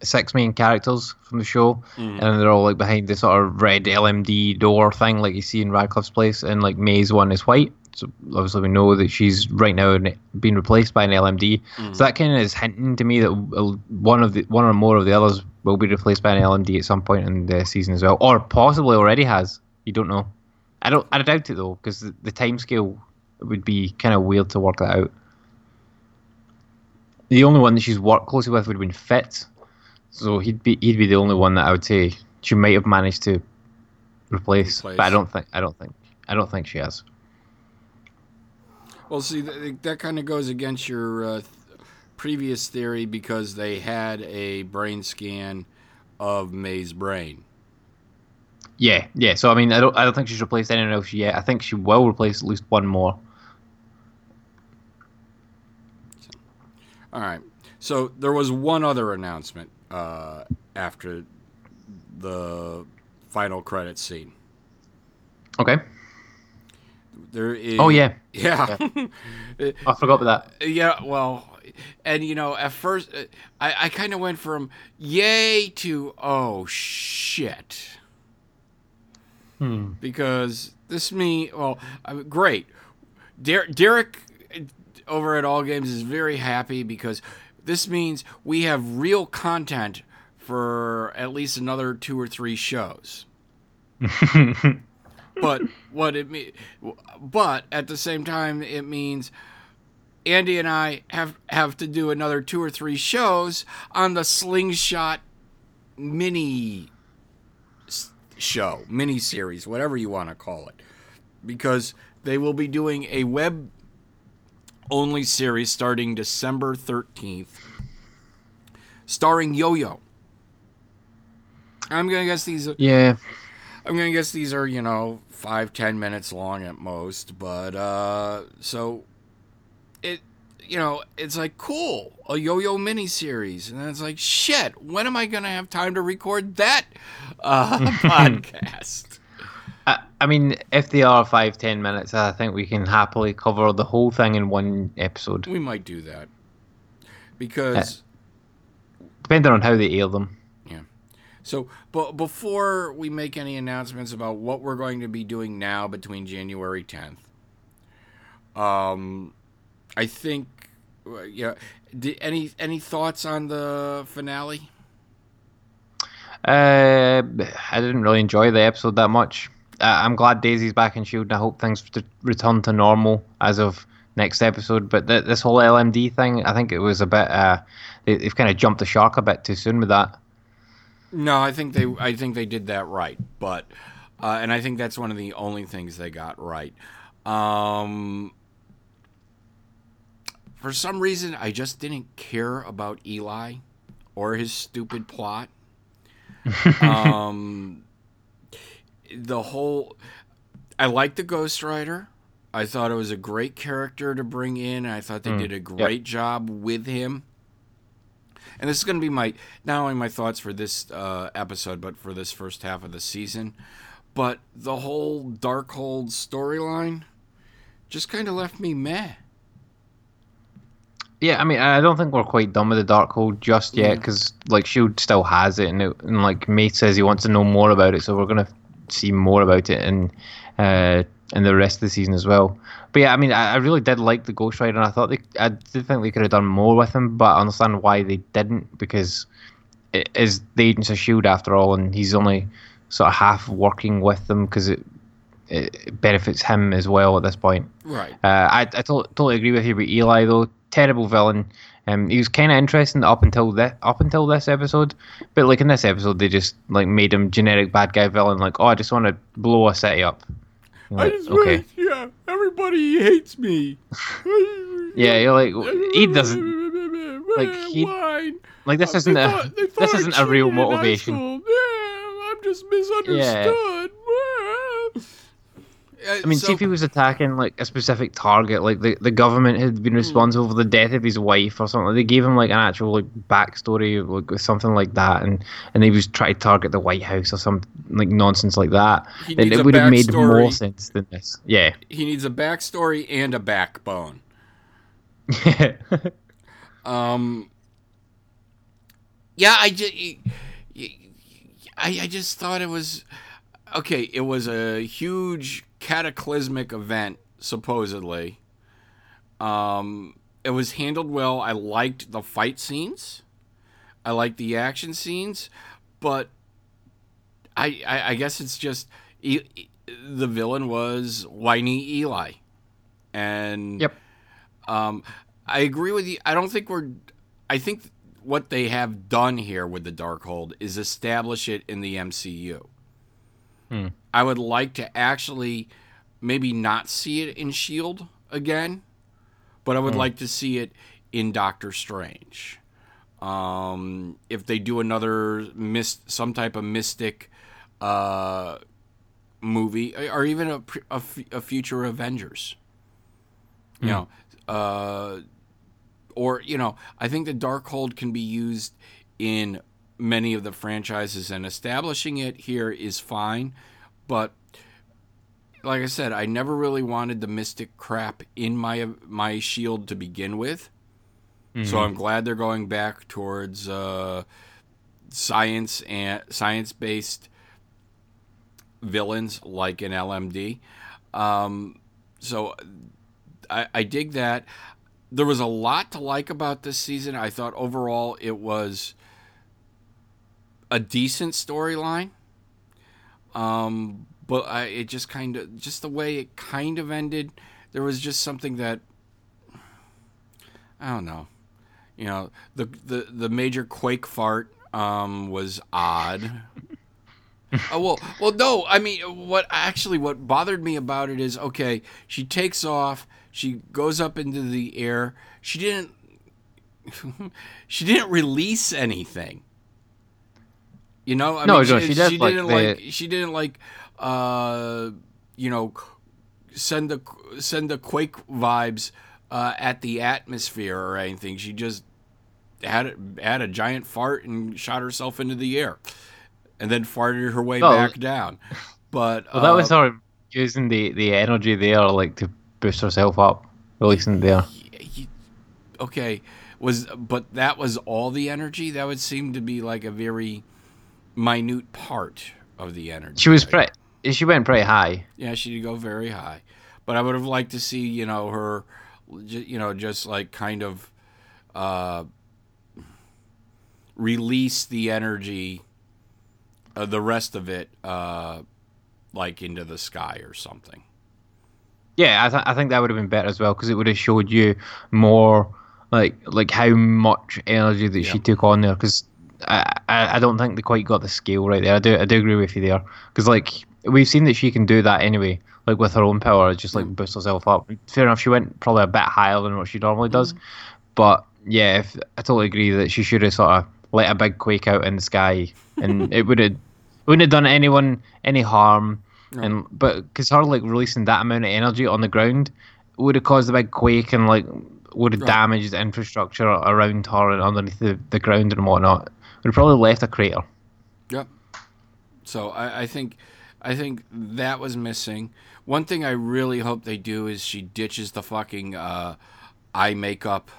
six main characters from the show, mm. and they're all like behind the sort of red LMD door thing, like you see in Radcliffe's place, and like May's one is white. So obviously we know that she's right now being replaced by an LMD. So mm. that kind of is hinting to me that one of the one or more of the others will be replaced by an LMD at some point in the season as well, or possibly already has. You don't know. I don't. I doubt it though, because the, the time scale would be kind of weird to work that out. The only one that she's worked closely with would have been Fitz, so he'd be he'd be the only one that I would say she might have managed to replace. Replace. But I don't think I don't think I don't think she has. Well, see, that, that kind of goes against your uh, previous theory because they had a brain scan of May's brain. Yeah, yeah. So I mean, I don't I don't think she's replaced anyone else yet. I think she will replace at least one more. All right. So there was one other announcement uh, after the final credit scene. Okay. There is. Oh yeah, [laughs] Yeah. [laughs] I forgot about that. Yeah, well, and you know, at first, uh, I, I kind of went from yay to oh shit. Because this me, well, great. Der- Derek uh, over at All Games is very happy because this means we have real content for at least another two or three shows. [laughs] but what it mean, but at the same time, it means Andy and I have have to do another two or three shows on the Slingshot mini show, mini series, whatever you want to call it, because they will be doing a web only series starting December 13th, starring Yo Yo. I'm gonna guess these. Yeah. I'm gonna guess these are you know five ten minutes long at most, but uh, so it you know it's like cool a yo-yo mini series, and then it's like shit. When am I gonna have time to record that uh, [laughs] podcast? I, I mean, if they are five ten minutes, I think we can happily cover the whole thing in one episode. We might do that because depending on how they air them. So, but before we make any announcements about what we're going to be doing now between January 10th, um, I think, uh, yeah. Did, any any thoughts on the finale? Uh, I didn't really enjoy the episode that much. Uh, I'm glad Daisy's back in Shield, and I hope things return to normal as of next episode. But th- this whole LMD thing, I think it was a bit. Uh, they, they've kind of jumped the shark a bit too soon with that. No, I think they I think they did that right, but uh, and I think that's one of the only things they got right. Um, for some reason, I just didn't care about Eli or his stupid plot. [laughs] um, the whole, I liked the Ghost Rider. I thought it was a great character to bring in. I thought they did a great job with him. And this is going to be my not only my thoughts for this uh, episode, but for this first half of the season. But the whole Darkhold storyline just kind of left me meh. Yeah, I mean, I don't think we're quite done with the Darkhold just yet because like Shield still has it, and, it, and like Mate says he wants to know more about it, so we're gonna see more about it in uh, in the rest of the season as well. But yeah, I mean, I, I really did like the Ghost Rider, and I thought they, I did think they could have done more with him, but I understand why they didn't because it is the Agents of Shield after all, and he's only sort of half working with them because it it benefits him as well at this point. Right. Uh, I, I to- totally agree with you about Eli though. Terrible villain. Um, he was kind of interesting up until this up until this episode, but like in this episode, they just like made him generic bad guy villain. Like, oh, I just want to blow a city up. You're like, okay. yeah, everybody hates me. [laughs] Yeah, you're like he doesn't like [laughs] he like this isn't a this isn't a real motivation. Yeah, I'm just misunderstood. I mean, see if he was attacking like a specific target, like the, the government had been responsible for the death of his wife or something. They gave him like an actual like backstory, like with something like that, and and he was trying to target the White House or some like nonsense like that. He Then needs a it would have made more sense than this. Yeah, he needs a backstory and a backbone. [laughs] Um. Yeah, I just, I, I just thought it was okay. It was a huge cataclysmic event, supposedly. Um, it was handled well. I liked the fight scenes. I liked the action scenes, but I, I, I guess it's just e- e- the villain was whiny Eli, and Yep. um, I agree with you. I don't think we're. I think what they have done here with the Darkhold is establish it in the MCU. I would like to actually maybe not see it in Shield again, but I would like to see it in Doctor Strange. Um, if they do another mist, some type of mystic uh, movie, or even a, a, a future Avengers. You know, uh, or you know, I think the Darkhold can be used in many of the franchises, and establishing it here is fine. But like I said, I never really wanted the mystic crap in my my shield to begin with. So I'm glad they're going back towards uh, science and science based villains like in LMD. Um, so I, I dig that. There was a lot to like about this season. I thought overall it was a decent storyline. Um, but I, it just kind of, just the way it kind of ended, there was just something that, I don't know. You know, the the, the major quake fart um, was odd. [laughs] Oh well, well no. I mean, what actually what bothered me about it is okay. She takes off. She goes up into the air. She didn't. [laughs] she didn't release anything. You know, I No, mean, no, she does, like, didn't the- like. She didn't like. Uh, you know, send the send the quake vibes uh, at the atmosphere or anything. She just had a- had a giant fart and shot herself into the air, and then farted her way Oh. back down. But well, that was uh, sort of using the the energy there, like to boost herself up, releasing there. okay, was but that was all the energy. That would seem to be like a very minute part of the energy. She was pretty. She went pretty high. Yeah, she did go very high, but I would have liked to see you know her, you know, just like kind of uh, release the energy, uh, the rest of it, uh, like into the sky or something. Yeah, I, th- I think that would have been better as well because it would have showed you more like like how much energy that she took on there. Because I, I don't think they quite got the scale right there. I do I do agree with you there. Because like we've seen that she can do that anyway. Like with her own power, just like mm. boost herself up. Fair enough, she went probably a bit higher than what she normally does. Mm. But yeah, if, I totally agree that she should have sort of let a big quake out in the sky, [laughs] and it would have wouldn't have done anyone any harm. And but because her like releasing that amount of energy on the ground would have caused a big quake and like would have Right. damaged the infrastructure around her and underneath the, the ground and whatnot. Would have probably left a crater. Yep. So I, I think, I think that was missing. One thing I really hope they do is she ditches the fucking uh, eye makeup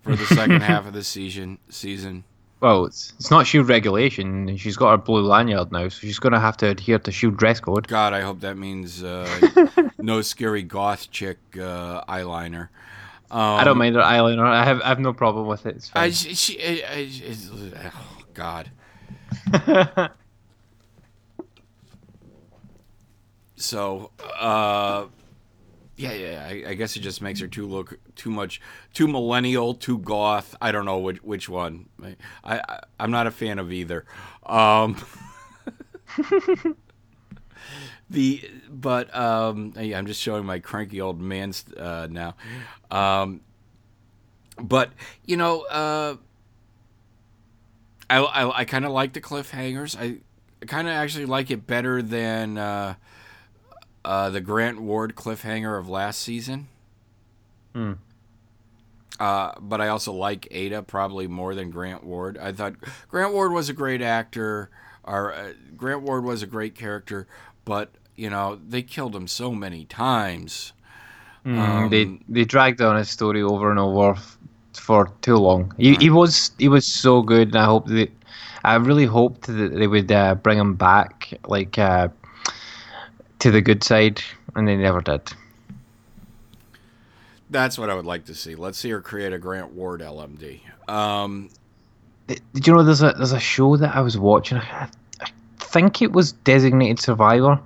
for the second [laughs] half of the season. Season. Well, it's it's not shield regulation. She's got her blue lanyard now, so she's going to have to adhere to shield dress code. God, I hope that means uh, [laughs] no scary goth chick uh, eyeliner. I don't mind her eyeliner. I have I have no problem with it. It's fine. I, she, she I, I, it's- oh, God. [laughs] so, uh, yeah, yeah. I, I guess it just makes her too look too much, too millennial, too goth. I don't know which which one. I, I I'm not a fan of either. Um, [laughs] the but um, yeah, I'm just showing my cranky old man uh, now. Um, but you know, uh, I I, I kind of like the cliffhangers. I, I kind of actually like it better than uh, uh, the Grant Ward cliffhanger of last season. Hmm. Uh, but I also like Ada probably more than Grant Ward. I thought Grant Ward was a great actor, or uh, Grant Ward was a great character, but you know they killed him so many times. Mm, they Um, they dragged on his story over and over f- for too long. He, he was he was so good, and I hope that I really hoped that they would uh, bring him back, like uh, to the good side, and they never did. That's what I would like to see. Let's see her create a Grant Ward LMD. Um, Did did you know there's a there's a show that I was watching? I think it was Designated Survivor.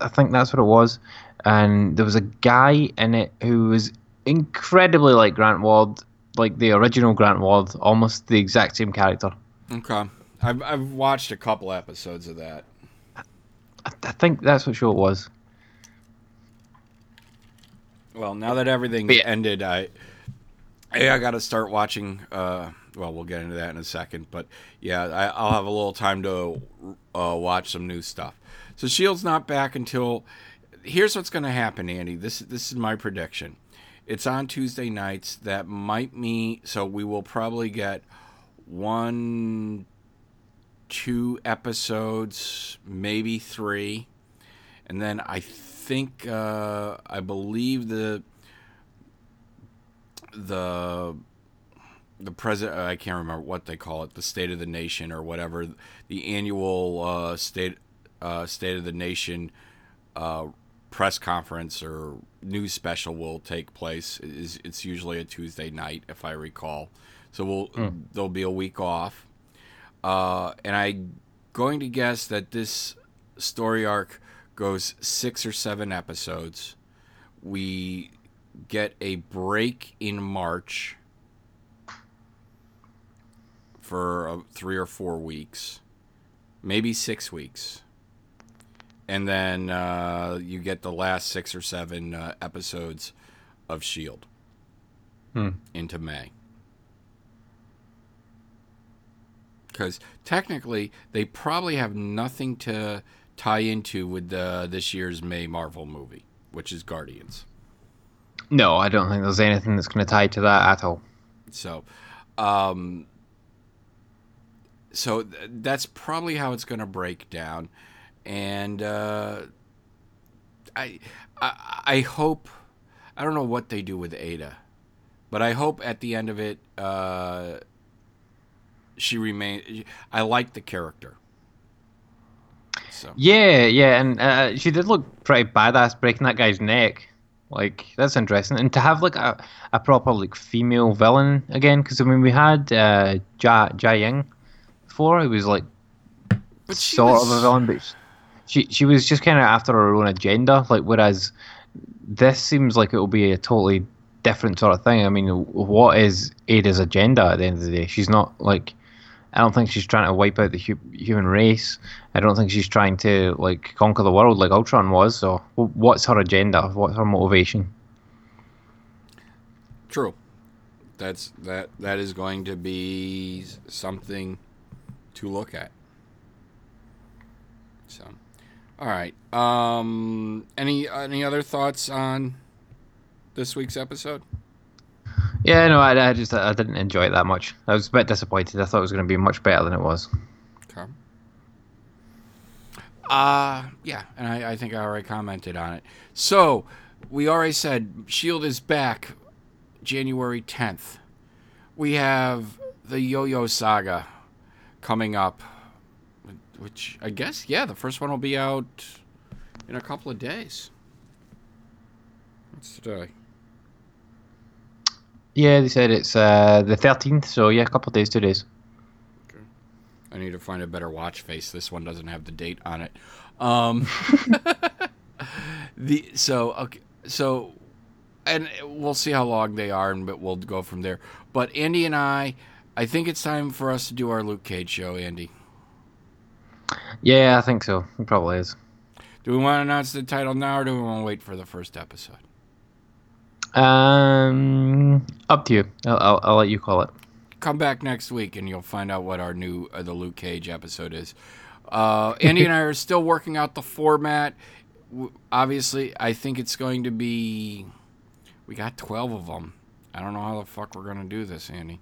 I think that's what it was, and there was a guy in it who was incredibly like Grant Ward, like the original Grant Ward, almost the exact same character. okay, I've I've watched a couple episodes of that. I, I think that's what show it was. Well, now that everything's yeah. ended, I hey, I got to start watching. Uh, well, we'll get into that in a second, but yeah, I, I'll have a little time to uh, watch some new stuff. So Shield's not back until. Here's what's going to happen, Andy. This this is my prediction. It's on Tuesday nights. That might mean so we will probably get one, two episodes, maybe three and then I think uh, I believe the the the president I can't remember what they call it the State of the Nation or whatever the annual uh, state uh, State of the Nation uh, press conference or news special will take place. It's, it's usually a Tuesday night if I recall. So we'll there'll be a week off, uh, and I'm going to guess that this story arc goes six or seven episodes. We get a break in March for uh, three or four weeks, maybe six weeks. And then uh, you get the last six or seven uh, episodes of S.H.I.E.L.D. Hmm. into May. Because technically, they probably have nothing to tie into with the, this year's May Marvel movie, which is Guardians. No, I don't think there's anything that's going to tie to that at all. So, um, so th- that's probably how it's going to break down, and uh, I, I, I hope. I don't know what they do with Ada. but I hope at the end of it, uh, she remains. I like the character. So Yeah, yeah, and uh, she did look pretty badass breaking that guy's neck. Like that's interesting, and to have like a, a proper like female villain again, because I mean we had uh, Ja Ja Ying before, who was like but sort was- of a villain, but she she was just kind of after her own agenda. Like whereas this seems like it will be a totally different sort of thing. I mean, what is Ada's agenda at the end of the day? She's not like. I don't think she's trying to wipe out the hu- human race. I don't think she's trying to like conquer the world like Ultron was. So, what's her agenda? What's her motivation? True. That's that. That is going to be something to look at. So, all right. Um, any any other thoughts on this week's episode? Yeah, no, I, I just I didn't enjoy it that much. I was a bit disappointed. I thought it was going to be much better than it was. Okay. Uh yeah, and I, I think I already commented on it. So we already said Shield is back January tenth. We have the Yo-Yo Saga coming up, which I guess yeah, the first one will be out in a couple of days. What's today? Yeah, they said it's uh, the thirteenth. So yeah, a couple of days, two days. Okay. I need to find a better watch face. This one doesn't have the date on it. Um, [laughs] the so okay, so and we'll see how long they are, and but we'll go from there. But Andy and I, I think it's time for us to do our Luke Cage show. Andy, Yeah, I think so. It probably is. do we want to announce the title now, or do we want to wait for the first episode? Um, up to you. I'll, I'll, I'll let you call it. Come back next week, and you'll find out what our new uh, the Luke Cage episode is. Uh, Andy and I are still working out the format. Obviously, I think it's going to be. We got twelve of them. I don't know how the fuck we're gonna do this, Andy.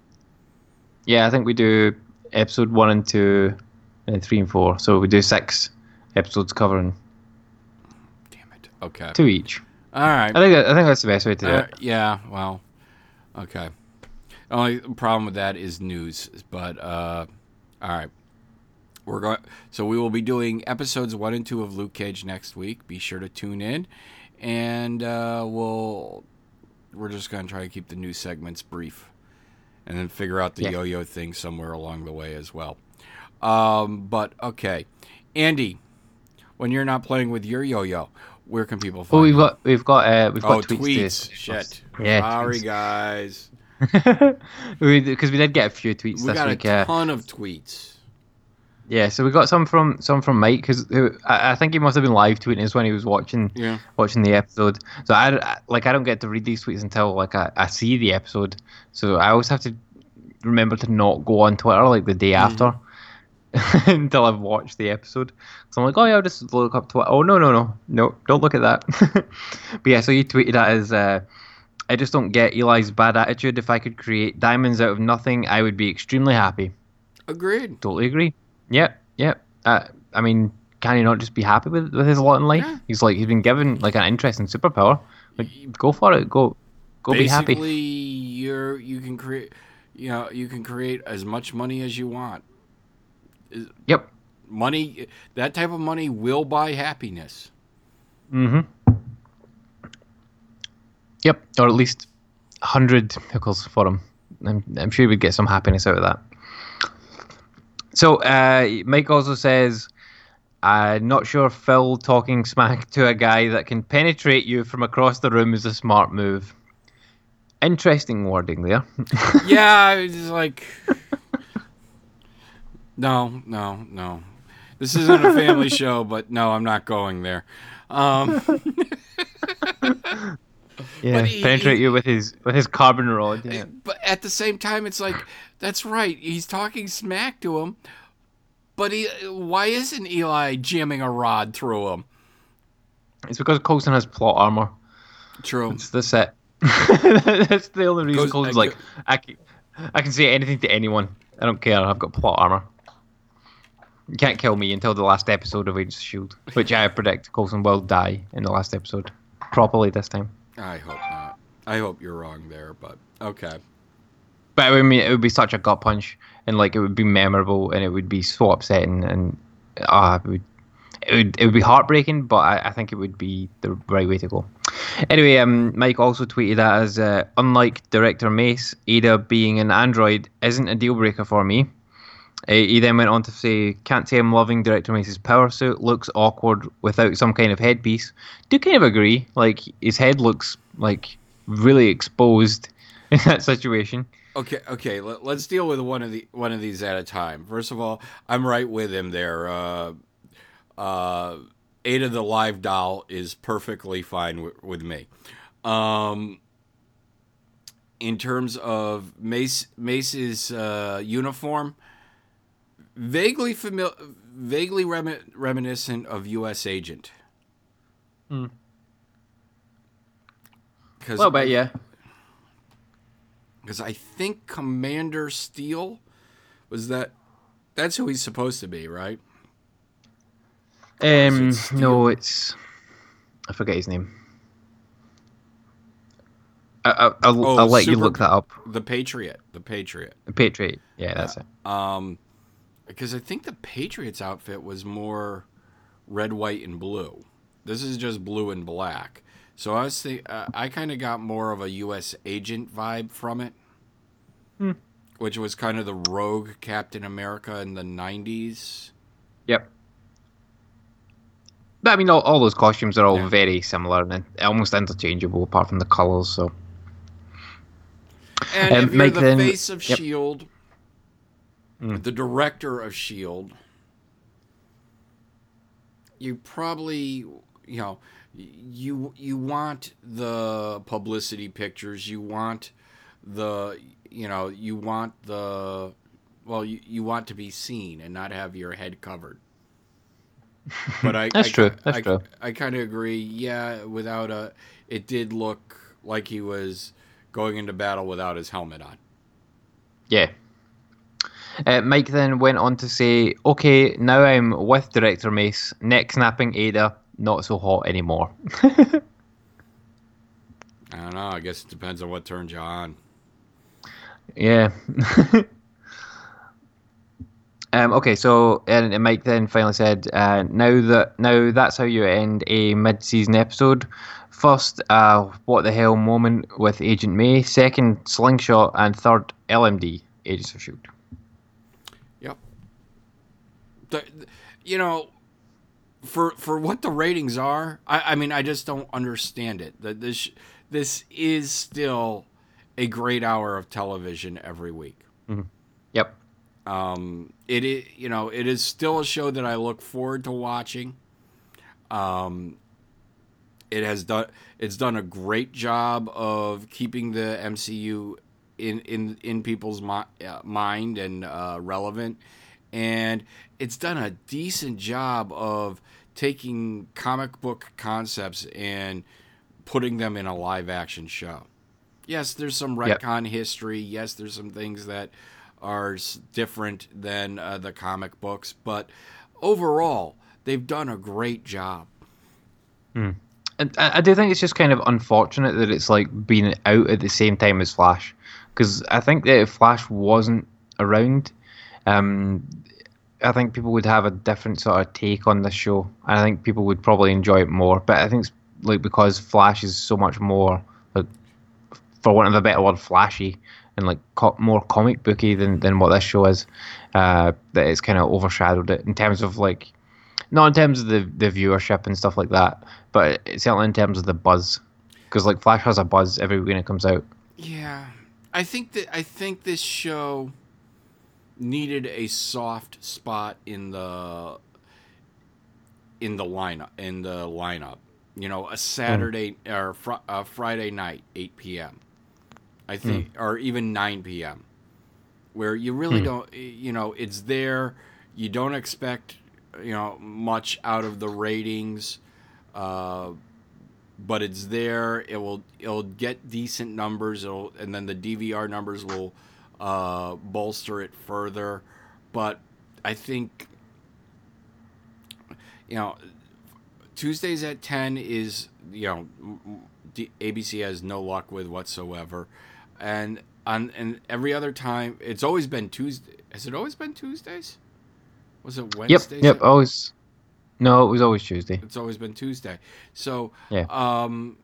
Yeah, I think we do episode one and two, and three and four. So we do six episodes covering Damn it. Okay. two each. All right. I think that, I think that's the best way to do Uh, it. yeah. Well. Okay. Only problem with that is news, but uh, all right. We're going. So we will be doing episodes one and two of Luke Cage next week. Be sure to tune in, and uh, we'll. We're just going to try to keep the news segments brief, and then figure out the Yeah. yo-yo thing somewhere along the way as well. Um, but okay, Andy, when you're not playing with your yo-yo, where can people find? Oh, we've you? got we've got uh, we've got Oh, tweets. tweets. Shit. Yeah, Sorry, tweets. guys. [laughs] because we did get a few tweets We got week. a uh, ton of tweets. Yeah, so we got some from some from Mike because I, I think he must have been live tweeting us when he was watching Yeah. watching the episode. So I I- like I don't get to read these tweets until like I, I see the episode. So I always have to remember to not go on Twitter like the day after [laughs] until I've watched the episode. So I'm like, oh yeah, I'll just look up Twitter. Oh no no no no, don't look at that. [laughs] but yeah, so you tweeted that as. Uh, I just don't get Eli's bad attitude. If I could create diamonds out of nothing, I would be extremely happy. Agreed. Totally agree. Yep, yep. Uh, I mean, can he not just be happy with, with his lot in life? Yeah. He's like he's been given like an interesting superpower. Like, go for it. Go, go be Basically, happy. you're you can create, you know, you can create as much money as you want. Yep. Money, that type of money will buy happiness. Mm-hmm. Yep. Or at least hundred pickles for him. I'm, I'm sure he would get some happiness out of that. So uh, Mike also says, "I'm not sure Phil talking smack to a guy that can penetrate you from across the room is a smart move." Interesting wording there. [laughs] yeah, it's just like, no, no, no. This isn't a family [laughs] show, but no, I'm not going there. Um, [laughs] yeah, he- penetrate he- you with his with his carbon rod. Yeah. but at the same time, it's like that's right. He's talking smack to him, but he, why isn't Eli jamming a rod through him? It's because Coulson has plot armor. True. It's the set. [laughs] That's the only reason Goes- Coulson's I like, I can, I can say anything to anyone. I don't care. I've got plot armor. You can't kill me until the last episode of Agents of Shield, which I predict Coulson will die in the last episode, properly this time. I hope not. I hope you're wrong there, but okay. But I mean, it would be such a gut punch, and like it would be memorable, and it would be so upsetting, and ah, it would, it would, it would be heartbreaking. But I, I think it would be the right way to go. Anyway, um, Mike also tweeted that as uh, unlike director Mace, Ada being an android isn't a deal breaker for me. He then went on to say, "Can't say I'm loving director Mace's power suit. Looks awkward without some kind of headpiece. Do kind of agree. Like his head looks like really exposed [laughs] in that situation." Okay, okay. Let, let's deal with one of the one of these at a time. First of all, I'm right with him there. Uh, uh, Ada the live doll is perfectly fine w- with me. Um, in terms of Mace Mace's uh, uniform, vaguely familiar, vaguely remi- reminiscent of U.S. Agent. Hmm. Because Well, but yeah. because I think Commander Steel was that. That's who he's supposed to be, right? Um, it Steel? no, it's I forget his name. I, I, I'll, Oh, I'll let you look that up. The Patriot. The Patriot. The Patriot. Yeah, that's it. Um, because I think the Patriots outfit was more red, white, and blue. This is just blue and black. So I was think uh, I kind of got more of a U.S. agent vibe from it, Hmm. which was kind of the rogue Captain America in the '90s. Yep. But I mean, all, all those costumes are all Yeah. very similar and almost interchangeable, apart from the colors. So And Um, if you're Mike, the then- face of yep. Shield, Mm. the director of Shield, you probably, you know, you you want the publicity pictures, you want the, you know, you want the, well, you, you want to be seen and not have your head covered. [laughs] But I, That's I, true, that's I, true. I kind of agree. Yeah, without a, it did look like he was going into battle without his helmet on. yeah. Uh, Mike then went on to say, "Okay, now I'm with director Mace. Neck snapping Ada, not so hot anymore." [laughs] I don't know. I guess it depends on what turns you on. Yeah. [laughs] um, okay, so and, and Mike then finally said, uh, "Now that now that's how you end a mid-season episode. First, uh, what the hell moment with Agent May. Second, slingshot, and third, LMD, Agents of Shield. The, you know, for for what the ratings are, I, I mean, I just don't understand it. That this this is still a great hour of television every week. Yep. Um, it is, you know, it is still a show that I look forward to watching. Um, it has done, it's done a great job of keeping the MCU in in in people's mi- uh, mind and uh, relevant, and it's done a decent job of taking comic book concepts and putting them in a live action show. Yes, there's some Yep. retcon history. Yes, there's some things that are different than uh, the comic books, but overall, they've done a great job. And I, I do think it's just kind of unfortunate that it's like being out at the same time as Flash, because I think that if Flash wasn't around, um, I think people would have a different sort of take on this show. and I think people would probably enjoy it more. But I think it's like because Flash is so much more, like, for want of a better word, flashy and like co- more comic booky than, than what this show is. Uh, that it's kind of overshadowed it in terms of like not in terms of the, the viewership and stuff like that, but certainly in terms of the buzz. Because like Flash has a buzz every week when it comes out. Yeah, I think that I think this show needed a soft spot in the in the lineup in the lineup. You know, a Saturday mm. or fr- a Friday night, eight p.m. I think, mm. or even nine p.m. Where you really mm. don't, you know, it's there. You don't expect, you know, much out of the ratings. Uh, but it's there. It will it'll get decent numbers. It'll, and then the DVR numbers will uh, bolster it further. But I think you know Tuesdays at ten is you know m- m- D- ABC has no luck with whatsoever, and on and every other time it's always been Tuesday. Has it always been Tuesdays? Was it Wednesday? Yep, yep. Always. No, it was always Tuesday. It's always been Tuesday. So Yeah. um,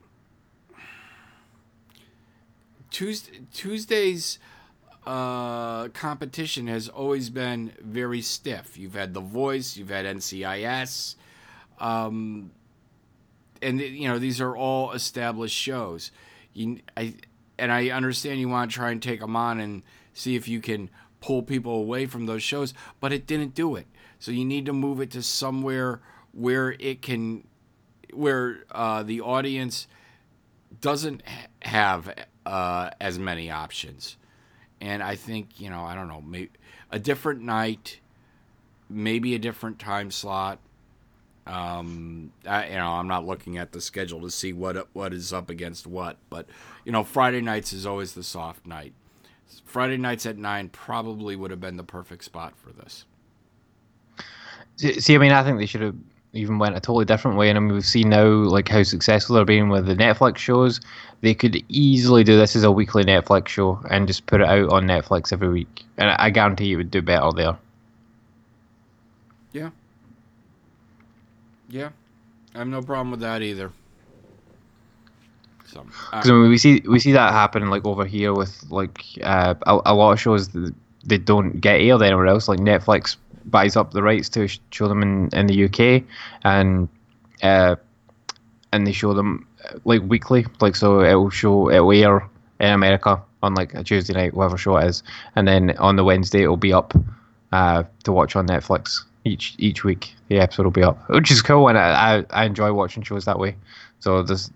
Tuesday Tuesdays uh, competition has always been very stiff. You've had The Voice, you've had NCIS, um, and you know these are all established shows. You, I, and I understand you want to try and take them on and see if you can pull people away from those shows, but it didn't do it. So you need to move it to somewhere where it can, where uh, the audience doesn't ha- have uh, as many options. And I think you know I don't know maybe a different night, maybe a different time slot. Um, I, you know, I'm not looking at the schedule to see what what is up against what, but you know, Friday nights is always the soft night. Friday nights at nine probably would have been the perfect spot for this. See, see, I mean, I think they should have even went a totally different way. And I mean, we've seen now like how successful they're being with the Netflix shows. They could easily do this as a weekly Netflix show and just put it out on Netflix every week, and I guarantee you would do better there. Yeah. Yeah. I have no problem with that either. So, uh, Because I mean, we see we see that happen like over here with like uh, a, a lot of shows that they don't get aired anywhere else. Like Netflix buys up the rights to show them in, in the UK, and uh, and they show them uh, like weekly. Like so, it will show it will air in America on like a Tuesday night, whatever show it is, and then on the Wednesday it will be up uh, to watch on Netflix each each week. The episode will be up, which is cool, and I, I, I enjoy watching shows that way. So there's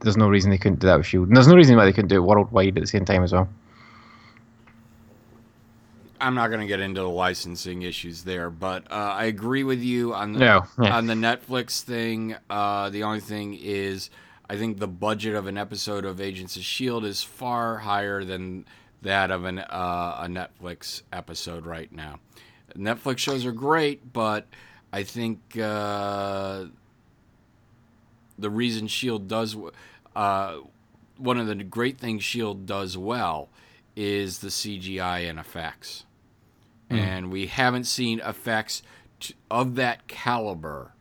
there's no reason they couldn't do that with Shield, and there's no reason why they couldn't do it worldwide at the same time as well. I'm not going to get into the licensing issues there, but uh, I agree with you on the, No, yeah. [laughs] on the Netflix thing. Uh, the only thing is, I think the budget of an episode of Agents of Shield is far higher than that of an uh, a Netflix episode right now. Netflix shows are great, but I think uh, the reason Shield does uh, one of the great things Shield does well is the CGI and effects, and we haven't seen effects t- of that caliber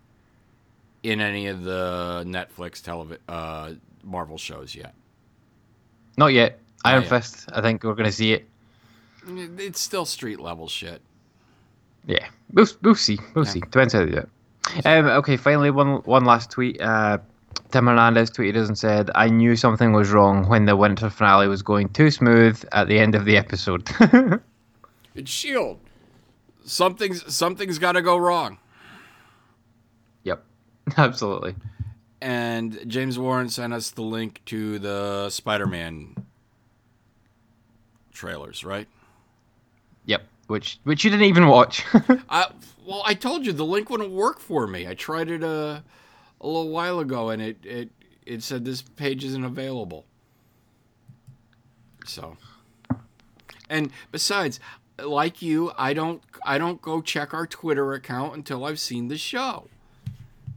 in any of the Netflix televi- uh, Marvel shows yet. Not yet. Iron yet. Fist. I think we're gonna see it. It's still street level shit. Yeah, we'll we'll see. We'll see. Depends how they do it. Um, okay, finally, one one last tweet. Uh, Tim Hernandez tweeted us and said, "I knew something was wrong when the winter finale was going too smooth at the end of the episode." [laughs] It's Shield. Something's something's got to go wrong. yep, [laughs] absolutely. And James Warren sent us the link to the Spider-Man trailers, right? Yep, which which you didn't even watch. [laughs] I well, I told you the link wouldn't work for me. I tried it a a little while ago, and it it it said this page isn't available. So, and besides, like you, I don't I don't go check our Twitter account until I've seen the show.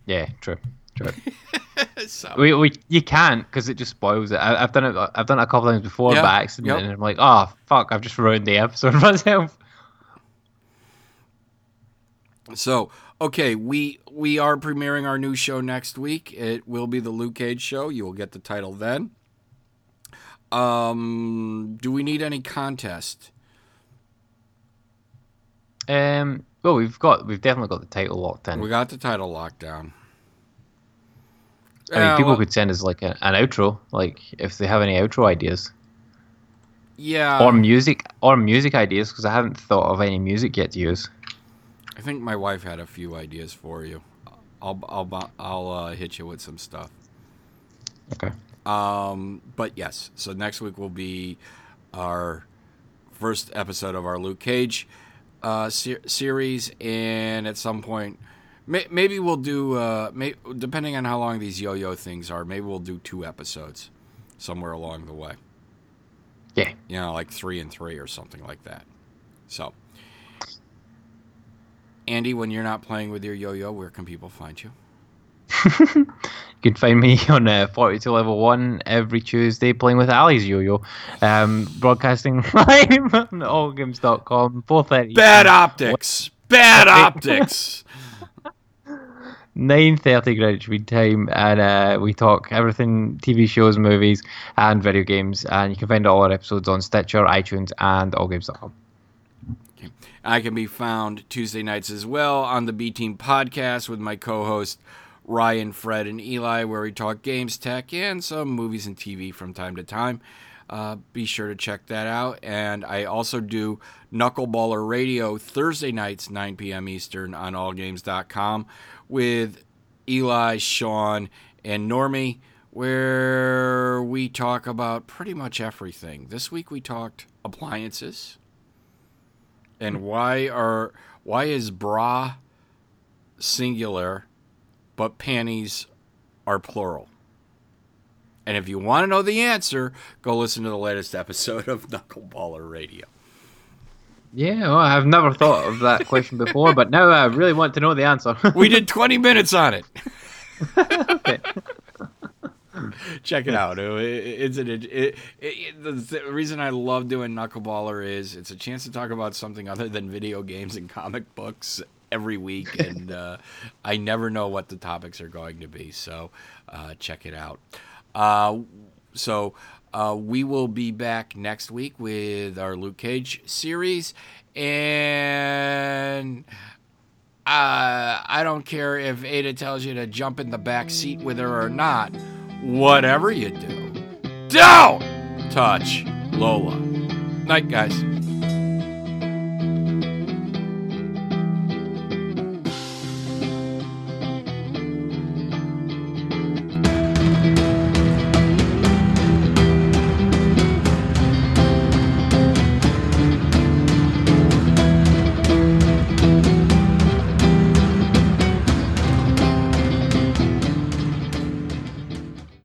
yeah, true, true. [laughs] So we, we you can't because it just spoils it. I, I've done it. I've done it a couple times before Yeah, by accident, yep. and I'm like, oh fuck, I've just ruined the episode [laughs] myself. So, okay, we we are premiering our new show next week. It will be the Luke Cage show. You will get the title then. Um, do we need any contest? Um, well, we've got we've definitely got the title locked in. We got the title locked down. I mean, people well, could send us like a, an outro, like if they have any outro ideas yeah. or music or music ideas, because I haven't thought of any music yet to use. I think my wife had a few ideas for you. I'll I'll I'll uh, hit you with some stuff. Okay. Um, but yes, so next week will be our first episode of our Luke Cage uh, se- series, and at some point, may- maybe we'll do. Uh, may- depending on how long these yo-yo things are, maybe we'll do two episodes somewhere along the way. Yeah. You know, like three and three or something like that. So, Andy, when you're not playing with your yo-yo, where can people find you? [laughs] You can find me [laughs] on uh, 42 Level 1 every Tuesday playing with Ali's Yo-Yo. Um, broadcasting [laughs] live on allgames.com, 4.30. Bad optics. Bad [laughs] optics. 9.30 Greenwich Mean Time, and uh, we talk everything TV shows, movies, and video games. And you can find all our episodes on Stitcher, iTunes, and allgames.com. I can be found Tuesday nights as well on the B Team podcast with my co host Ryan, Fred, and Eli, where we talk games, tech, and some movies and TV from time to time. Uh, be sure to check that out. And I also do Knuckleballer Radio Thursday nights, 9 p.m. Eastern on allgames.com with Eli, Sean, and Normie, where we talk about pretty much everything. This week we talked appliances and why are why is bra singular but panties are plural and if you want to know the answer go listen to the latest episode of [laughs] knuckleballer radio Yeah, well, I've never thought of that question before, but now I really want to know the answer. [laughs] we did 20 minutes on it Okay. [laughs] check it out It- it- it's an it, it, it, the reason i love doing knuckleballer is it's a chance to talk about something other than video games and comic books every week and uh, i never know what the topics are going to be so uh, check it out uh, so uh, we will be back next week with our luke cage series and uh, I don't care if Ada tells you to jump in the back seat with her or not. Whatever you do, don't touch Lola. Night, guys.